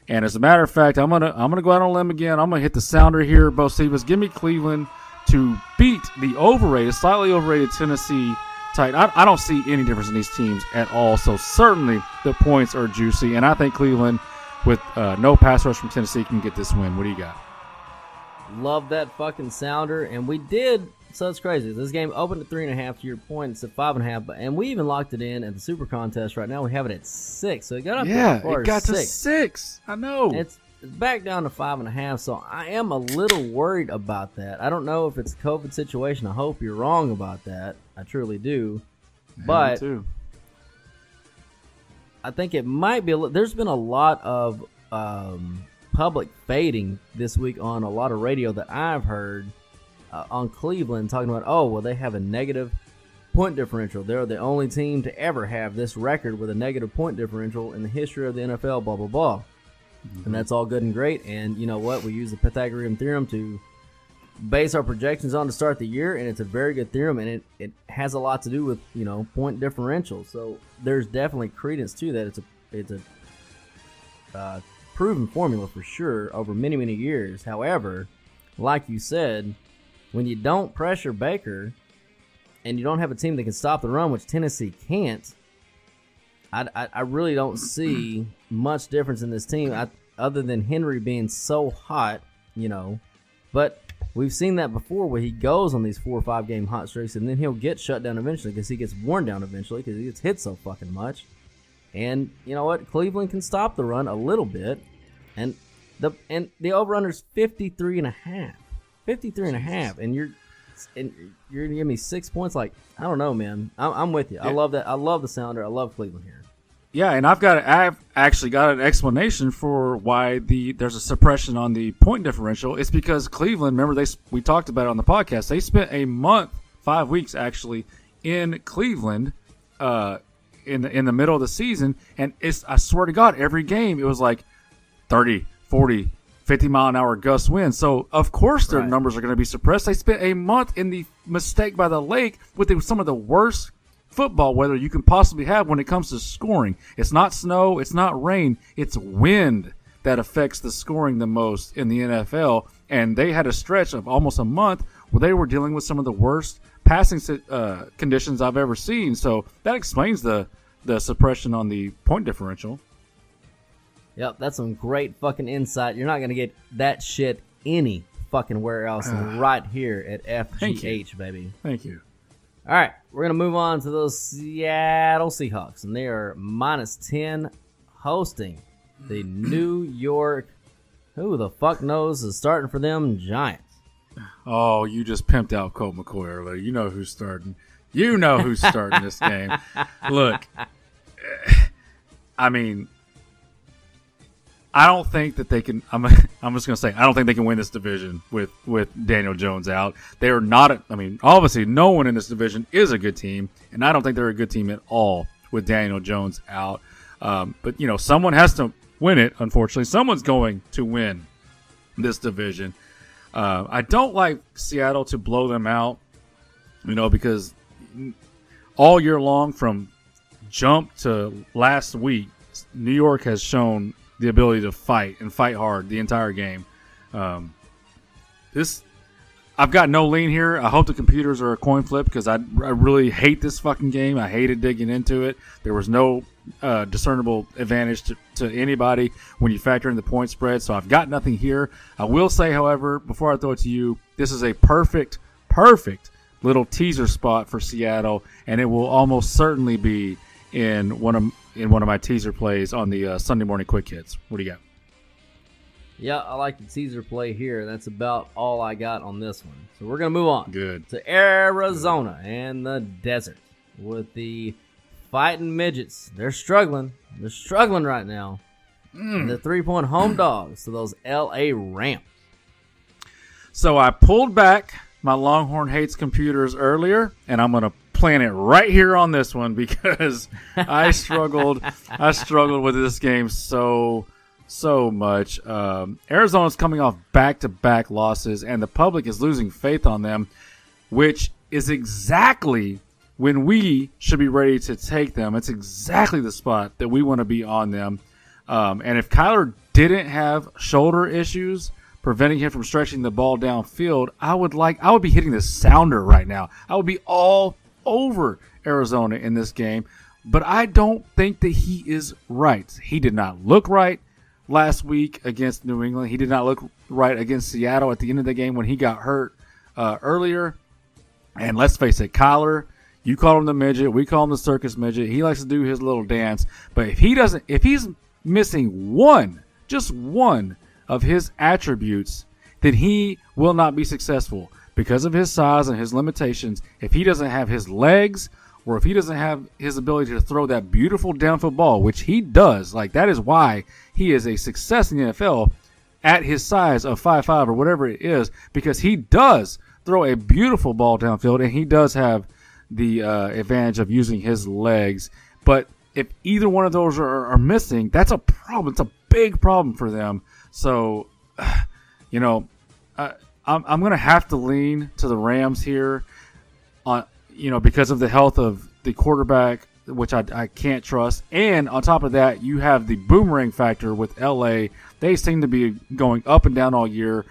And as a matter of fact, I'm gonna I'm gonna go out on a limb again. I'm gonna hit the sounder here, Bo Stevens. Give me Cleveland to beat the overrated, slightly overrated Tennessee Titan. I, I don't see any difference in these teams at all. So certainly the points are juicy, and I think Cleveland, with uh, no pass rush from Tennessee, can get this win. What do you got? Love that fucking sounder. And we did. So it's crazy. This game opened at three and a half. To your point, it's at five and a half. but- And we even locked it in at the Super Contest. Right now, we have it at six. So it got up Yeah, it got as to six. six. I know. It's it's back down to five and a half. So I am a little worried about that. I don't know if it's a COVID situation. I hope you're wrong about that. I truly do. But. I think it might be. A, there's been a lot of um, public fading this week on a lot of radio that I've heard uh, on Cleveland talking about. Oh, well, they have a negative point differential. They're the only team to ever have this record with a negative point differential in the history of the NFL. Blah blah blah. And that's all good and great. And you know what? We use the Pythagorean theorem to base our projections on to start the year, and it's a very good theorem, and it, it has a lot to do with you know point differential. So there's definitely credence to that. It's a it's a uh, proven formula for sure over many many years. However, like you said, when you don't pressure Baker, and you don't have a team that can stop the run, which Tennessee can't, I, I, I really don't see much difference in this team, I, other than Henry being so hot, you know. But we've seen that before where he goes on these four or five game hot streaks and then he'll get shut down eventually because he gets worn down eventually because he gets hit so fucking much. And you know what? Cleveland can stop the run a little bit. And the and the over-under's 53 and a half. 53 and a half. And you're and you're gonna give me six points. Like I don't know, man. I'm, I'm with you. I love that. I love the sounder. I love Cleveland here. Yeah, and I've got I've actually got an explanation for why the there's a suppression on the point differential. It's because Cleveland. Remember they we talked about it on the podcast. They spent a month, five weeks actually, in Cleveland, uh, in the in the middle of the season, and it's I swear to God, every game it was like 30, 40, 50 mile an hour gust winds. So of course their Right. numbers are going to be suppressed. They spent a month in the mistake by the lake with the, some of the worst football weather you can possibly have when it comes to scoring. It's not snow, it's not rain, it's wind that affects the scoring the most in the NFL. And they had a stretch of almost a month where they were dealing with some of the worst passing uh, conditions I've ever seen. So that explains the the suppression on the point differential. Yep, that's some great fucking insight. You're not gonna get that shit any fucking where else than right here at Thank. FGH, baby. Thank you. All right, we're gonna move on to those Seattle Seahawks, and they are minus ten, hosting the New York. Who the fuck knows is starting for them Giants? Oh, you just pimped out Colt McCoy earlier. You know who's starting. You know who's starting this game. Look, eh, I mean, I don't think that they can. I'm. I'm just gonna say I don't think they can win this division with with Daniel Jones out. They are not. A, I mean, obviously, no one in this division is a good team, and I don't think they're a good team at all with Daniel Jones out. Um, but you know, someone has to win it. Unfortunately, someone's going to win this division. Uh, I don't like Seattle to blow them out, you know, because all year long from jump to last week, New York has shown the ability to fight and fight hard the entire game. Um, this, I've got no lean here. I hope the computers are a coin flip because I, I really hate this fucking game. I hated digging into it. There was no uh, discernible advantage to, to anybody when you factor in the point spread. So I've got nothing here. I will say, however, before I throw it to you, this is a perfect, perfect little teaser spot for Seattle, and it will almost certainly be in one of in one of my teaser plays on the uh, Sunday morning quick hits. What do you got? Yeah, I like the teaser play here. That's about all I got on this one. So we're gonna move on. Good. to Arizona and the desert with the fighting midgets. They're struggling. They're struggling right now. And the three point home dogs to those LA Rams. So I pulled back my Longhorn hates computers earlier, and I'm gonna plan it right here on this one because I struggled. I struggled with this game so so much. Um, Arizona's coming off back to back losses, and the public is losing faith on them, which is exactly when we should be ready to take them. It's exactly the spot that we want to be on them. Um, and if Kyler didn't have shoulder issues preventing him from stretching the ball downfield, I would like I would be hitting the sounder right now. I would be all over Arizona in this game. But I don't think that he is right. He did not look right last week against New England. He did not look right against Seattle at the end of the game when he got hurt uh, earlier. And let's face it, Kyler, you call him the midget, we call him the circus midget. He likes to do his little dance. But if he doesn't, if he's missing one, just one of his attributes, then he will not be successful because of his size and his limitations. If he doesn't have his legs, or if he doesn't have his ability to throw that beautiful downfield ball, which he does, like that is why he is a success in the NFL at his size of five five or whatever it is, because he does throw a beautiful ball downfield and he does have the uh, advantage of using his legs. But if either one of those are, are missing, that's a problem. It's a big problem for them. So, you know, I'm, I'm going to have to lean to the Rams here on, you know, because of the health of the quarterback, which I, I can't trust. And on top of that, you have the boomerang factor with LA. They seem to be going up and down all year,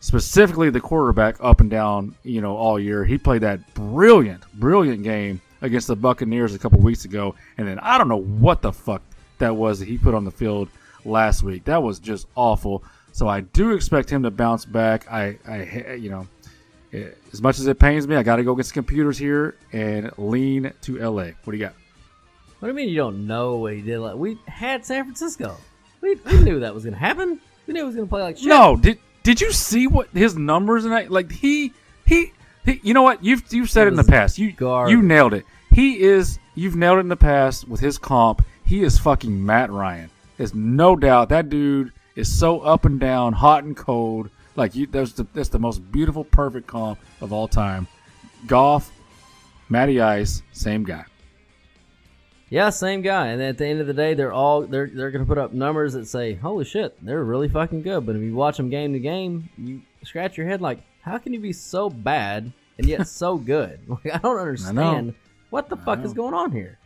specifically the quarterback up and down, you know, all year. He played that brilliant, brilliant game against the Buccaneers a couple weeks ago. And then I don't know what the fuck that was that he put on the field last week. That was just awful. So I do expect him to bounce back. I, I you know, as much as it pains me, I got to go against some computers here and lean to LA. What do you got? What do you mean you don't know what he did? Like we had San Francisco. We, we knew that was gonna happen. We knew he was gonna play like shit. No, did did you see what his numbers and like he he, he you know what you've you've said it, in the past. You garbage. you nailed it. He is you've nailed it in the past with his comp. He is fucking Matt Ryan. There's no doubt that dude is so up and down, hot and cold. Like you, that's the that's the most beautiful, perfect comp of all time. Goff, Matty Ice, same guy. Yeah, same guy. And at the end of the day, they're all they're they're going to put up numbers that say, "Holy shit, they're really fucking good." But if you watch them game to game, you scratch your head like, "How can you be so bad and yet so good?" Like I don't understand what the fuck is going on here.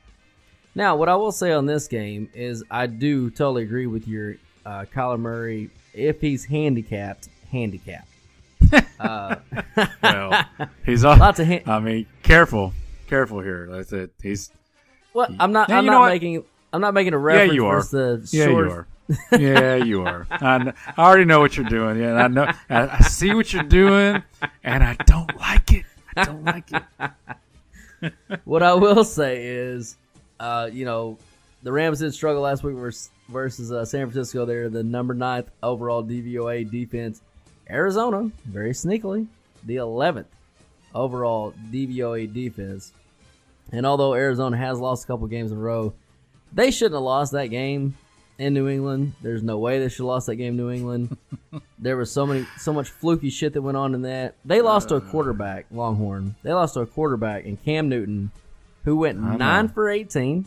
Now, what I will say on this game is I do totally agree with your uh, Kyler Murray. If he's handicapped, handicapped. uh, Well, he's all, Lots of hand- I mean, careful, careful here. That's it. He's Well, I'm not. I'm not what? making. I'm not making a reference. yeah, you are. The yeah, short, you are. yeah, you are. I, I already know what you're doing. Yeah, I know. I, I see what you're doing, and I don't like it. I don't like it. what I will say is, uh, you know, the Rams did struggle last week versus, versus uh, San Francisco. They're the number ninth overall DVOA defense. Arizona, very sneakily, the 11th overall DVOA defense. And although Arizona has lost a couple games in a row, they shouldn't have lost that game in New England. There's no way they should have lost that game in New England. there was so many, so much fluky shit that went on in that. They lost to a quarterback, Longhorn. They lost to a quarterback in Cam Newton, who went nine for 18.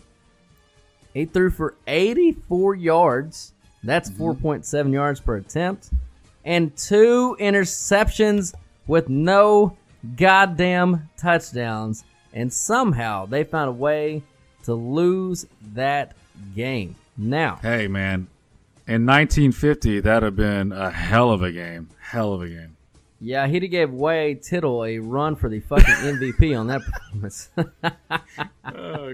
He threw for 84 yards. That's 4.7 yards per attempt. And two interceptions with no goddamn touchdowns. And somehow they found a way to lose that game. Now, Hey, man. In 1950, that'd have been a hell of a game. Hell of a game. yeah, he'd have gave Y.A. Tittle a run for the fucking MVP on that performance. Uh,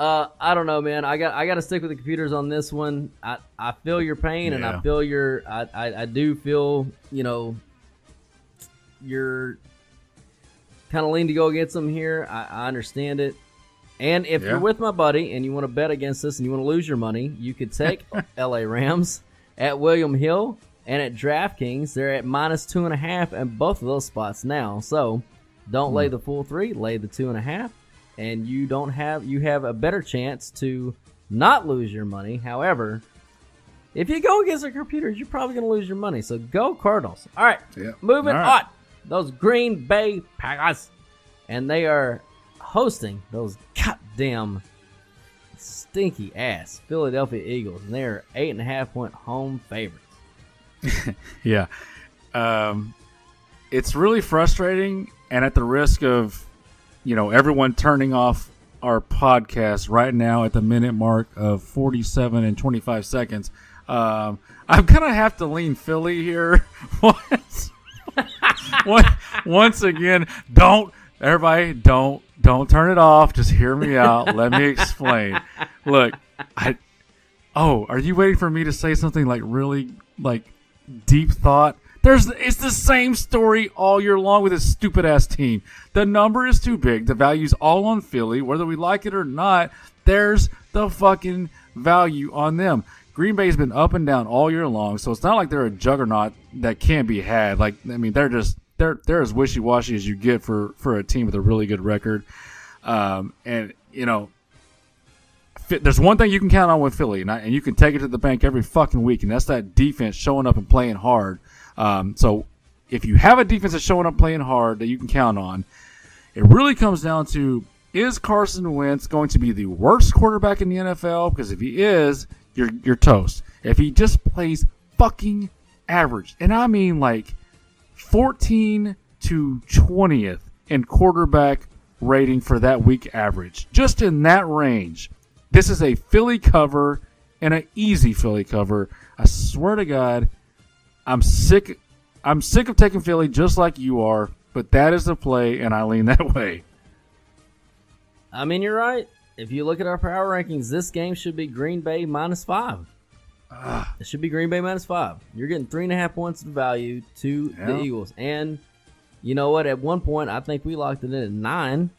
Uh, I don't know, man. I got I got to stick with the computers on this one. I, I feel your pain, and I feel your I, I I do feel you know you're kind of lean to go against them here. I, I understand it. And if Yeah. you're with my buddy and you want to bet against this and you want to lose your money, you could take LA Rams at William Hill and at DraftKings. They're at minus two and a half and both of those spots now. So don't lay hmm. the full three, lay the two and a half, and you don't have you have a better chance to not lose your money. However, if you go against the computers, you're probably going to lose your money. So go Cardinals. All right, Yeah. moving All right. on. Those Green Bay Packers, and they are hosting those goddamn stinky ass Philadelphia Eagles, and they are eight and a half point home favorites. Yeah. Um, it's really frustrating, and at the risk of, you know, everyone turning off our podcast right now at the minute mark of 47 and 25 seconds, um, I'm going to have to lean Philly here once, once, once again. Don't, everybody, don't, don't turn it off. Just hear me out. Let me explain. Look, I, oh, are you waiting for me to say something like really, like, deep thought. There's it's the same story all year long with this stupid ass team. The number is too big. The value's all on Philly, whether we like it or not. There's the fucking value on them. Green Bay's been up and down all year long, so it's not like they're a juggernaut that can't be had. Like I mean, they're just they're they're as wishy washy as you get for for a team with a really good record. Um, and you know, there's one thing you can count on with Philly, and, I, and you can take it to the bank every fucking week, and that's that defense showing up and playing hard. Um, so if you have a defense that's showing up playing hard that you can count on, it really comes down to is Carson Wentz going to be the worst quarterback in the NFL? Because if he is, you're you're toast. If he just plays fucking average, and I mean like 14 to 20th in quarterback rating for that week average, just in that range. This is a Philly cover and an easy Philly cover. I swear to God, I'm sick. I'm sick of taking Philly just like you are, but that is the play, and I lean that way. I mean, you're right. If you look at our power rankings, this game should be Green Bay minus five. Ah. It should be Green Bay minus five. You're getting three and a half points of value to the Eagles. And you know what? At one point, I think we locked it in at nine.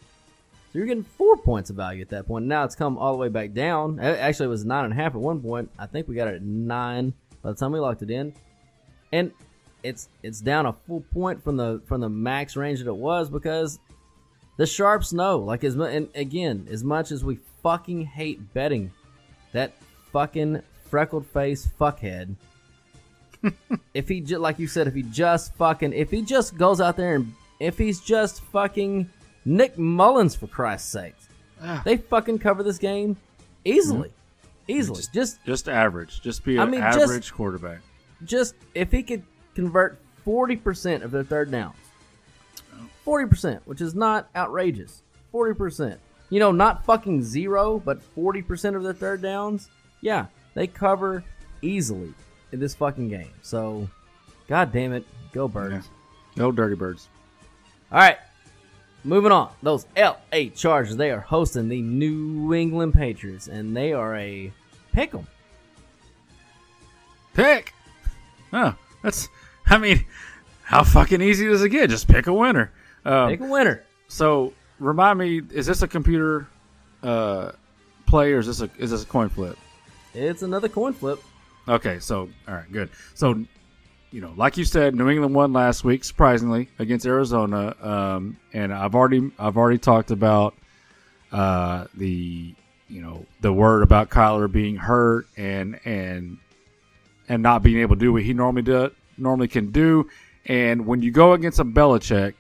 So you're getting four points of value at that point. Now it's come all the way back down. Actually, it was nine and a half at one point. I think we got it at nine by the time we locked it in. And it's it's down a full point from the from the max range that it was because the sharps know. Like as and again, as much as we fucking hate betting, that fucking freckled face fuckhead. if he just like you said, if he just fucking if he just goes out there and if he's just fucking Nick Mullens for Christ's sake, ah. They fucking cover this game easily, mm-hmm. easily. Just, Just just average. Just be an I mean, just- average quarterback. Just if he could convert 40% of their third downs 40% which is not outrageous 40% you know not fucking zero but 40% of their third downs yeah they cover easily in this fucking game. So god damn it go birds. Go dirty birds. all right moving on. Those la chargers they are hosting the new england patriots and they are a pick 'em. Pick. Oh, that's. I mean, how fucking easy does it get? Just pick a winner. Um, pick a winner So remind me, is this a computer uh, play or is this a is this a coin flip? it's another coin flip Okay, so all right, good. So you know, like you said, New England won last week, surprisingly against Arizona, um, and I've already I've already talked about uh, the you know the word about Kyler being hurt and and and not being able to do what he normally do normally can do, and when you go against a Belichick,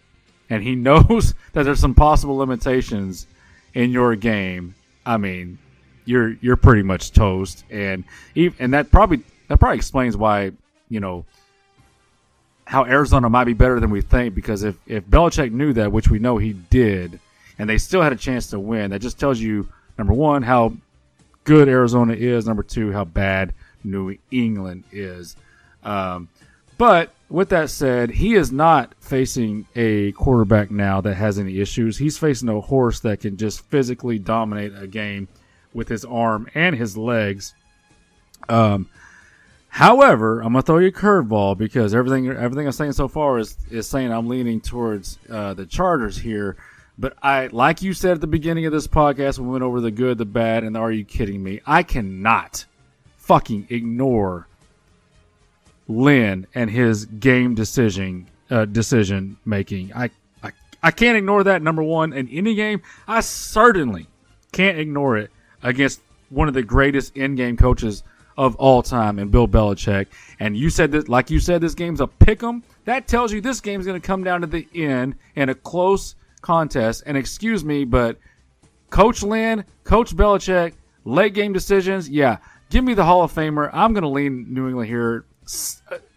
and he knows that there's some possible limitations in your game, I mean, you're you're pretty much toast, and even, and that probably that probably explains why you know how Arizona might be better than we think. Because if if Belichick knew that, which we know he did, and they still had a chance to win, that just tells you number one how good Arizona is, number two how bad New England is. Um, but with that said, he is not facing a quarterback now that has any issues. He's facing a horse that can just physically dominate a game with his arm and his legs. Um, however, I'm gonna throw you a curveball because everything everything I'm saying so far is is saying I'm leaning towards uh, the Chargers here. But I, like you said at the beginning of this podcast, we went over the good, the bad, and the are you kidding me? I cannot fucking ignore Lynn and his game decision uh, decision making. I, I I can't ignore that. Number one, in any game, I certainly can't ignore it against one of the greatest in-game coaches of all time, and Bill Belichick. And you said that, like you said, this game's a pick 'em. That tells you this game's going to come down to the end in a close contest. And excuse me, but Coach Lynn, Coach Belichick, late game decisions, yeah. Give me the Hall of Famer. I'm going to lean New England here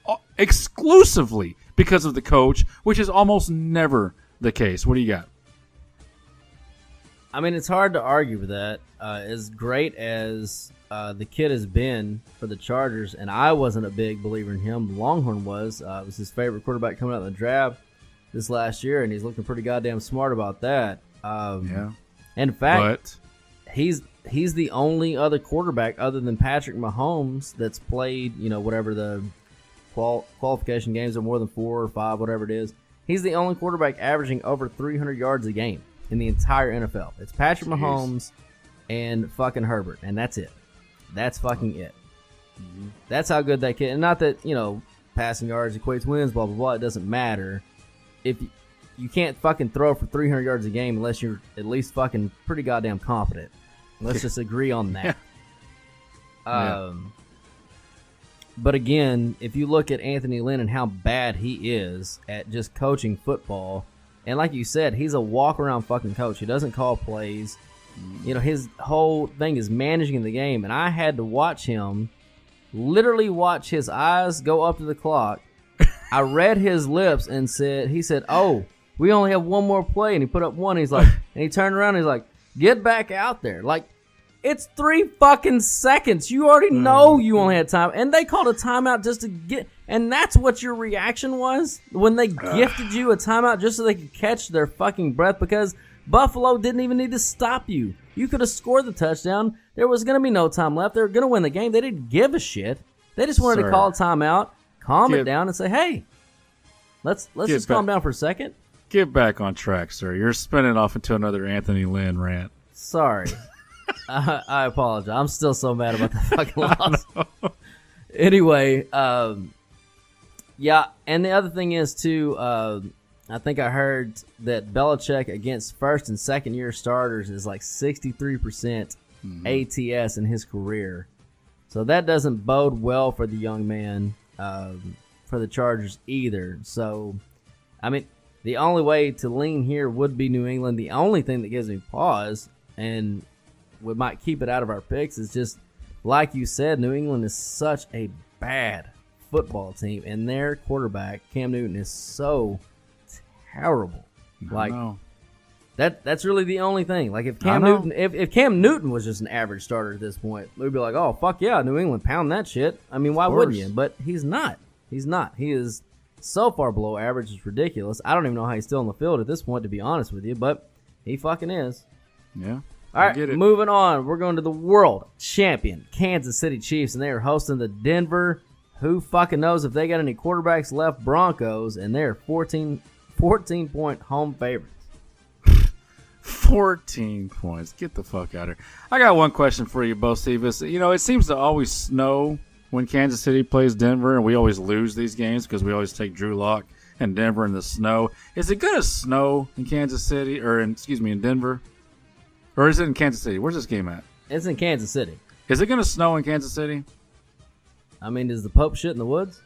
uh, exclusively because of the coach, which is almost never the case. What do you got? I mean, it's hard to argue with that. Uh, as great as uh, the kid has been for the Chargers, and I wasn't a big believer in him. Longhorn was. Uh, it was his favorite quarterback coming out in the draft this last year, and he's looking pretty goddamn smart about that. Um, Yeah. In fact, he's he's the only other quarterback other than Patrick Mahomes that's played, you know, whatever the qual- qualification games are more than four or five, whatever it is. He's the only quarterback averaging over 300 yards a game in the entire NFL. It's Patrick Jeez. Mahomes and fucking Herbert, and that's it. That's fucking it. Mm-hmm. That's how good that kid. And not that you know, passing yards equates wins, blah blah blah. It doesn't matter if you, you can't fucking throw for 300 yards a game unless you're at least fucking pretty goddamn competent. Let's just agree on that. Yeah. Um, but again, if you look at Anthony Lynn and how bad he is at just coaching football, and like you said, he's a walk around fucking coach. He doesn't call plays. You know, his whole thing is managing the game, and I had to watch him literally watch his eyes go up to the clock. I read his lips and said, he said, "Oh, we only have one more play," and he put up one. He's like, and he turned around. And he's like, "Get back out there!" Like, it's three fucking seconds. You already know you only had time, and they called a timeout just to get. And that's what your reaction was when they gifted you a timeout just so they could catch their fucking breath because Buffalo didn't even need to stop you. You could have scored the touchdown. There was going to be no time left. They were going to win the game. They didn't give a shit. They just wanted Sir. to call a timeout, calm it down, and say, "Hey, let's let's just calm back- down for a second. Get back on track, sir. You're spinning off into another Anthony Lynn rant. Sorry. I, I apologize. I'm still so mad about the fucking loss. anyway, um, yeah, and the other thing is too. Uh, I think I heard that Belichick against first and second year starters is like 63 percent ATS in his career. So that doesn't bode well for the young man um, for the Chargers either. So, I mean, the only way to lean here would be New England. The only thing that gives me pause and we might keep it out of our picks. is just like you said, New England is such a bad football team, and their quarterback Cam Newton is so terrible. Like that that's really the only thing. Like if Cam. Newton if, if Cam Newton was just an average starter at this point, we'd be like, Oh fuck yeah, New England pound that shit. I mean, why wouldn't you? But he's not. He's not. He is so far below average is ridiculous. I don't even know how he's still on the field at this point to be honest with you, but he fucking is. Yeah. All right, moving on. We're going to the world champion Kansas City Chiefs, and they are hosting the Denver. Who fucking knows if they got any quarterbacks left? Broncos, and they're 14, 14 point home favorites. 14 points. Get the fuck out of here. I got one question for you, Bo Stevens. You know, it seems to always snow when Kansas City plays Denver, and we always lose these games because we always take Drew Lock and Denver in the snow. Is it going to snow in Kansas City, or in, excuse me, in Denver? Or is it in Kansas City? Where's this game at? It's in Kansas City. Is it going to snow in Kansas City? I mean, does the Pope shit in the woods?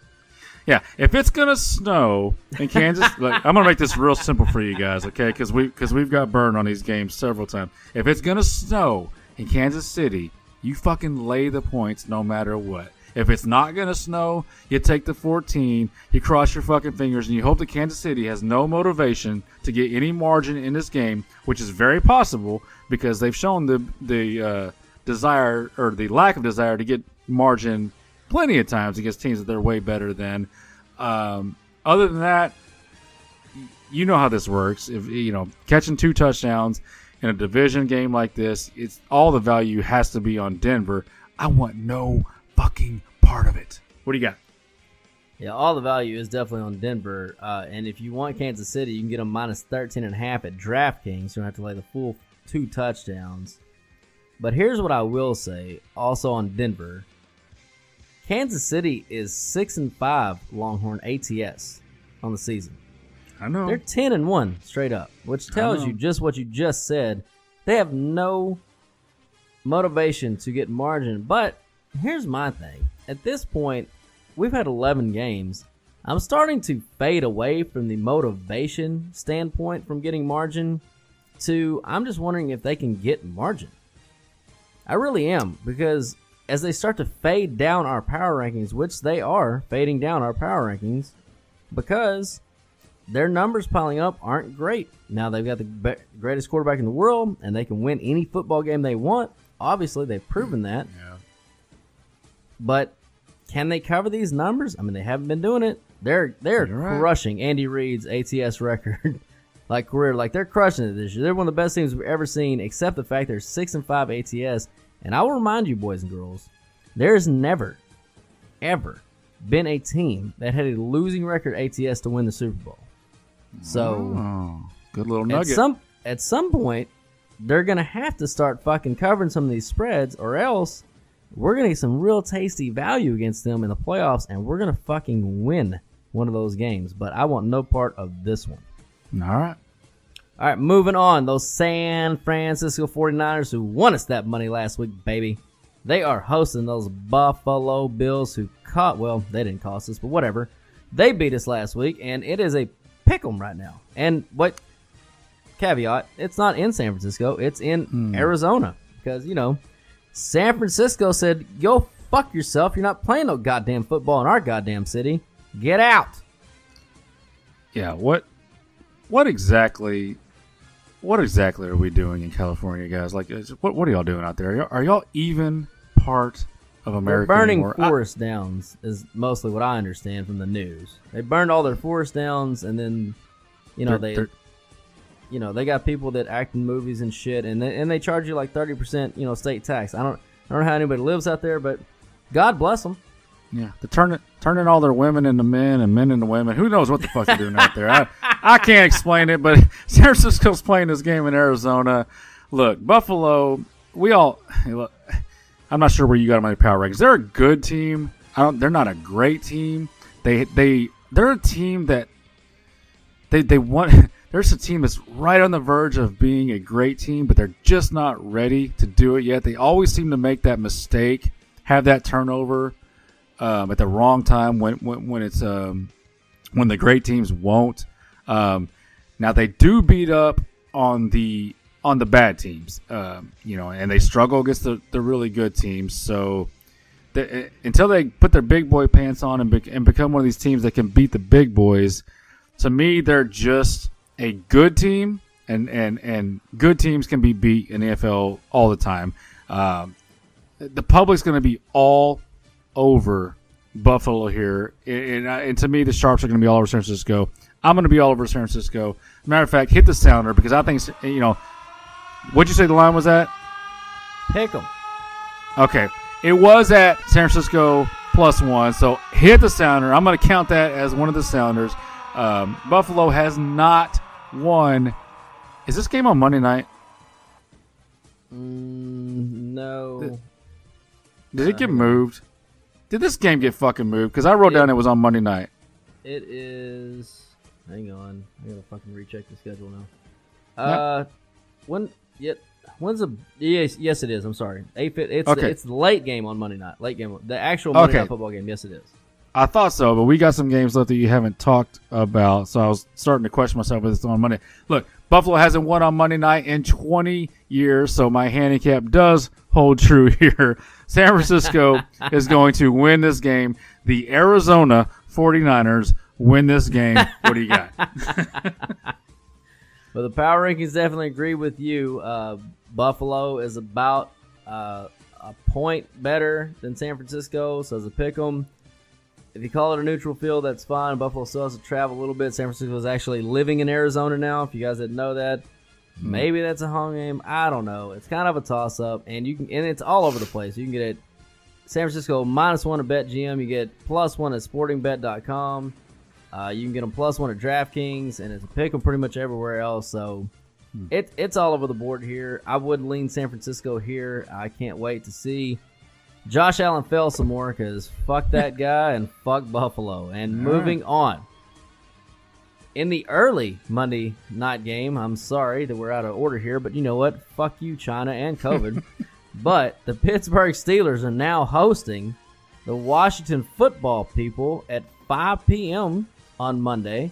Yeah, if it's gonna snow in Kansas, look, I'm gonna make this real simple for you guys, okay? Because we because we've got burned on these games several times. If it's gonna snow in Kansas City, you fucking lay the points no matter what. If it's not gonna snow, you take the 14, you cross your fucking fingers, and you hope that Kansas City has no motivation to get any margin in this game, which is very possible because they've shown the the uh, desire or the lack of desire to get margin plenty of times against teams that they're way better than. Um, other than that, you know how this works. If you know catching two touchdowns in a division game like this, it's all the value has to be on Denver. I want no fucking part of it. What do you got? Yeah, all the value is definitely on Denver. Uh, and if you want Kansas City, you can get them minus 13 and a half at DraftKings. You don't have to lay the full two touchdowns. But here's what I will say also on Denver. Kansas City is 6 and 5 Longhorn ATS on the season. I know. They're 10 and 1 straight up, which tells you just what you just said. They have no motivation to get margin. But here's my thing. At this point, we've had 11 games. I'm starting to fade away from the motivation standpoint from getting margin to I'm just wondering if they can get margin. I really am because as they start to fade down our power rankings, which they are fading down our power rankings because their numbers piling up aren't great. Now they've got the greatest quarterback in the world and they can win any football game they want. Obviously, they've proven that. Yeah. But can they cover these numbers? I mean, they haven't been doing it. They're they're right. crushing Andy Reid's ATS record, like career, like they're crushing it this year. They're one of the best teams we've ever seen, except the fact they're six and five ATS. And I will remind you, boys and girls, there's never, ever been a team that had a losing record ATS to win the Super Bowl. So Oh, good little at nugget. some at some point, they're gonna have to start fucking covering some of these spreads, or else we're gonna get some real tasty value against them in the playoffs, and we're gonna fucking win one of those games. But I want no part of this one. All right. All right, moving on. Those San Francisco 49ers who won us that money last week, baby. They are hosting those Buffalo Bills who caught, well, they didn't cost us, but whatever. They beat us last week, and it is a pick 'em right now. And what caveat, it's not in San Francisco, it's in hmm. Arizona. Because, you know, San Francisco said, go fuck yourself. You're not playing no goddamn football in our goddamn city. Get out. Yeah. What? What exactly? What exactly are we doing in California, guys? Like, what what are y'all doing out there? Are y'all, are y'all even part of They're America burning anymore? I- forest downs is mostly what I understand from the news. They burned all their forest downs, and then you know They're- they, they're- you know they got people that act in movies and shit, and they, and they charge you like thirty percent, you know, state tax. I don't I don't know how anybody lives out there, but God bless them. Yeah, they're turning turning all their women into men and men into women. Who knows what the fuck they're doing out there? I I can't explain it, but San Francisco's playing this game in Arizona. Look, Buffalo. We all. Look, I'm not sure where you got my power rankings. They're a good team. I don't. They're not a great team. They they they're a team that they they want. There's a team that's right on the verge of being a great team, but they're just not ready to do it yet. They always seem to make that mistake, have that turnover um, at the wrong time when when, when it's um, when the great teams won't. Um, now they do beat up on the on the bad teams, um, you know, and they struggle against the, the really good teams. So they, until they put their big boy pants on and, be, and become one of these teams that can beat the big boys, to me, they're just a good team, and, and, and good teams can be beat in the NFL all the time. Um, the public's going to be all over Buffalo here, and, and, and to me, the Sharps are going to be all over San Francisco. I'm going to be all over San Francisco. Matter of fact, hit the sounder because I think you know. What'd you say the line was at? Pick 'em. Okay, it was at San Francisco plus one. So hit the sounder. I'm going to count that as one of the sounders. Um, Buffalo has not won. Is this game on Monday night? Mm, no. Did, did it get moved? Did this game get fucking moved? Because I wrote It- down it was on Monday night. It is. Hang on, I gotta fucking recheck the schedule now. Uh, when? Yet. When's the? Yes, yes, it is. I'm sorry. Eight. It's Okay. it's the late game on Monday night. Late game. The actual Monday Okay. night football game. Yes, it is. I thought so, but we got some games left that you haven't talked about, so I was starting to question myself if it's on Monday. Look, Buffalo hasn't won on Monday night in 20 years, so my handicap does hold true here. San Francisco is going to win this game. The Arizona 49ers win this game. What do you got? well, the power rankings definitely agree with you. Uh, Buffalo is about uh, a point better than San Francisco, so as a pick 'em. If you call it a neutral field, that's fine. Buffalo still has to travel a little bit. San Francisco is actually living in Arizona now. If you guys didn't know that, maybe that's a home game. I don't know. It's kind of a toss up, and you can and it's all over the place. You can get it San Francisco minus one at BetGM. You get plus one at SportingBet.com. Uh, you can get them plus one at DraftKings, and it's a pick 'em pretty much everywhere else. So it, it's all over the board here. I would lean San Francisco here. I can't wait to see Josh Allen fell some more because fuck that guy and fuck Buffalo. And All moving on. In the early Monday night game, I'm sorry that we're out of order here, but you know what? Fuck you, China and COVID. but the Pittsburgh Steelers are now hosting the Washington football people at 5 p.m. on Monday,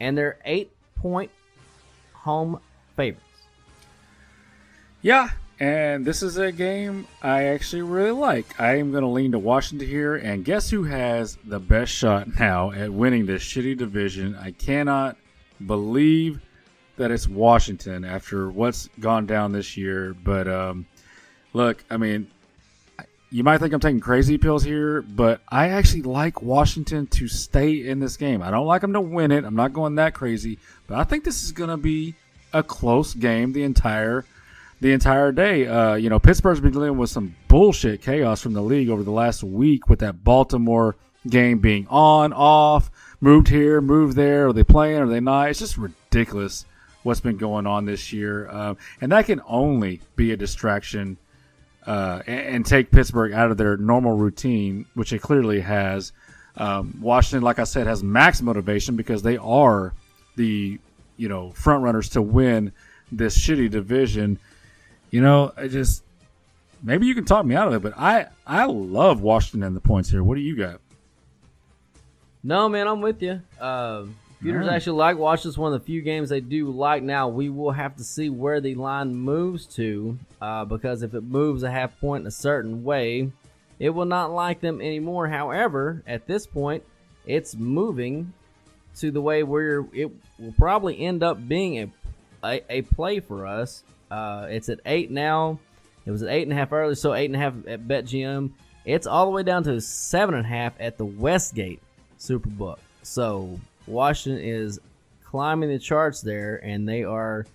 and they're eight point home favorites. Yeah, and this is a game I actually really like. I am going to lean to Washington here, and guess who has the best shot now at winning this shitty division? I cannot believe that it's Washington after what's gone down this year. But um, look, I mean, you might think I'm taking crazy pills here, but I actually like Washington to stay in this game. I don't like them to win it. I'm not going that crazy, but I think this is going to be a close game the entire the entire day. Uh, you know, Pittsburgh's been dealing with some bullshit chaos from the league over the last week with that Baltimore game being on, off, moved here, moved there. Are they playing? Are they not? It's just ridiculous what's been going on this year, uh, and that can only be a distraction uh, and, and take Pittsburgh out of their normal routine, which it clearly has. Um, Washington, like I said, has max motivation because they are the you know front runners to win this shitty division. You know, I just maybe you can talk me out of it, but I I love Washington and the points here. What do you got? No, man, I'm with you. Uh, Peters Alright. actually like watch this one of the few games they do like. Now we will have to see where the line moves to, uh, because if it moves a half point in a certain way, it will not like them anymore. However, at this point, it's moving to the way where it will probably end up being a a, a play for us. Uh, it's at eight now. It was at eight and a half earlier, so eight and a half at BetGM. It's all the way down to seven and a half at the Westgate Superbook. So Washington is climbing the charts there, and they are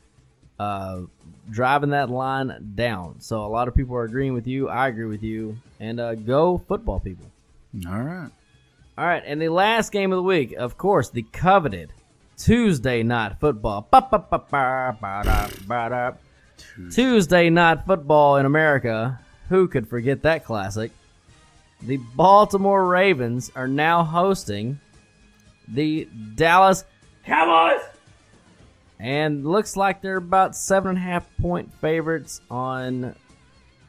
uh, driving that line down. So a lot of people are agreeing with you. I agree with you. And uh, go football people. All right. All right, and the last game of the week, of course, the coveted Tuesday night football. Tuesday night football in America. Who could forget that classic? The Baltimore Ravens are now hosting the Dallas Cowboys. And looks like they're about seven and a half point favorites on.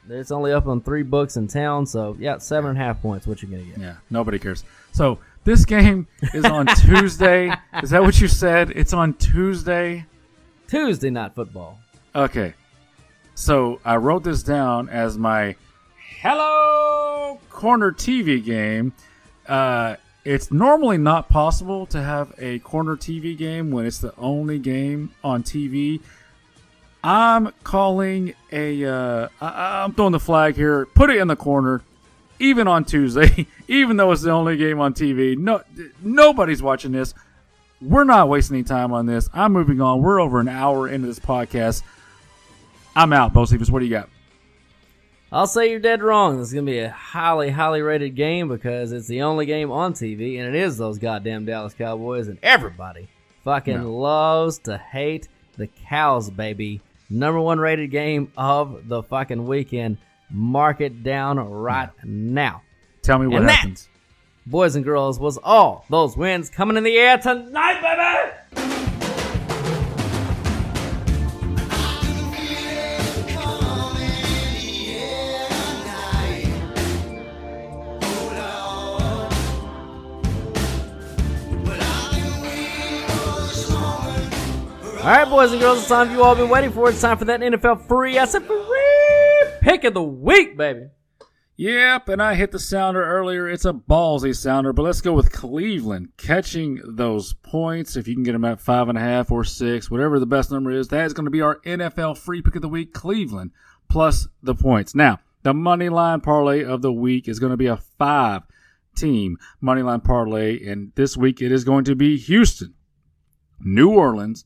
It's only up on three books in town, so yeah, seven and a half points. What you gonna get? Yeah, nobody cares. So this game is on Tuesday. Is that what you said? It's on Tuesday. Tuesday night football. Okay. So I wrote this down as my Hello Corner TV game. Uh, it's normally not possible to have a corner TV game when it's the only game on TV. I'm calling a. Uh, I, I'm throwing the flag here. Put it in the corner, even on Tuesday, even though it's the only game on TV. No, nobody's watching this. We're not wasting any time on this. I'm moving on. We're over an hour into this podcast. I'm out, Bocephus. What do you got? I'll say you're dead wrong. This is going to be a highly, highly rated game because it's the only game on TV, and it is those goddamn Dallas Cowboys, and everybody fucking No. loves to hate the cows, baby. Number one rated game of the fucking weekend. Mark it down right now. Tell me what And that- happens. Boys and girls, was all those wins coming in the air tonight, baby! All right, boys and girls, it's time you all been waiting for. It's time for that NFL free. I said free pick of the week, baby. Yep, and I hit the sounder earlier. It's a ballsy sounder, but let's go with Cleveland catching those points. If you can get them at five and a half or six, whatever the best number is, that is going to be our NFL free pick of the week. Cleveland plus the points. Now, the money line parlay of the week is going to be a five team money line parlay, and this week it is going to be Houston, New Orleans,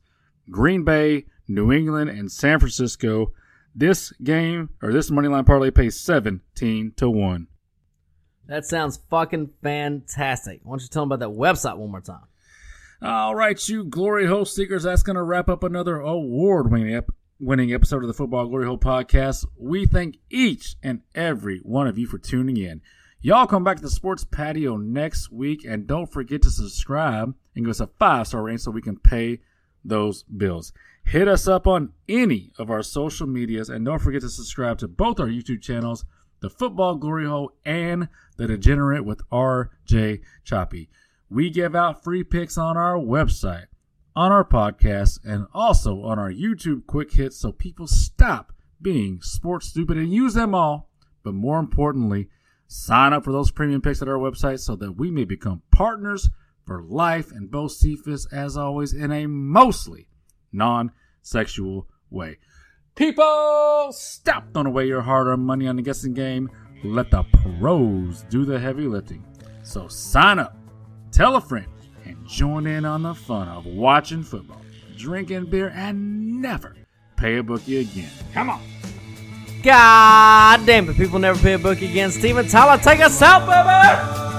Green Bay, New England, and San Francisco. This game or this money line parlay pays seventeen to one. That sounds fucking fantastic. Why don't you tell them about that website one more time? All right, you glory hole seekers. That's going to wrap up another award-winning winning episode of the Football Glory Hole podcast. We thank each and every one of you for tuning in. Y'all come back to the sports patio next week, and don't forget to subscribe and give us a five-star rating so we can pay those bills. Hit us up on any of our social medias, and don't forget to subscribe to both our YouTube channels, the Football Glory Hole and the Degenerate with RJ Choppy. We give out free picks on our website, on our podcast, and also on our YouTube quick hits so people stop being sports stupid and use them all. But more importantly, sign up for those premium picks at our website so that we may become partners for life and Bocephus, as always, in a mostly non sexual way. People, stop throwing away your hard earned money on the guessing game. Let the pros do the heavy lifting. So sign up, tell a friend, and join in on the fun of watching football, drinking beer, and never pay a bookie again. Come on. God damn it, people never pay a bookie again. Steven Tyler, take us out, baby!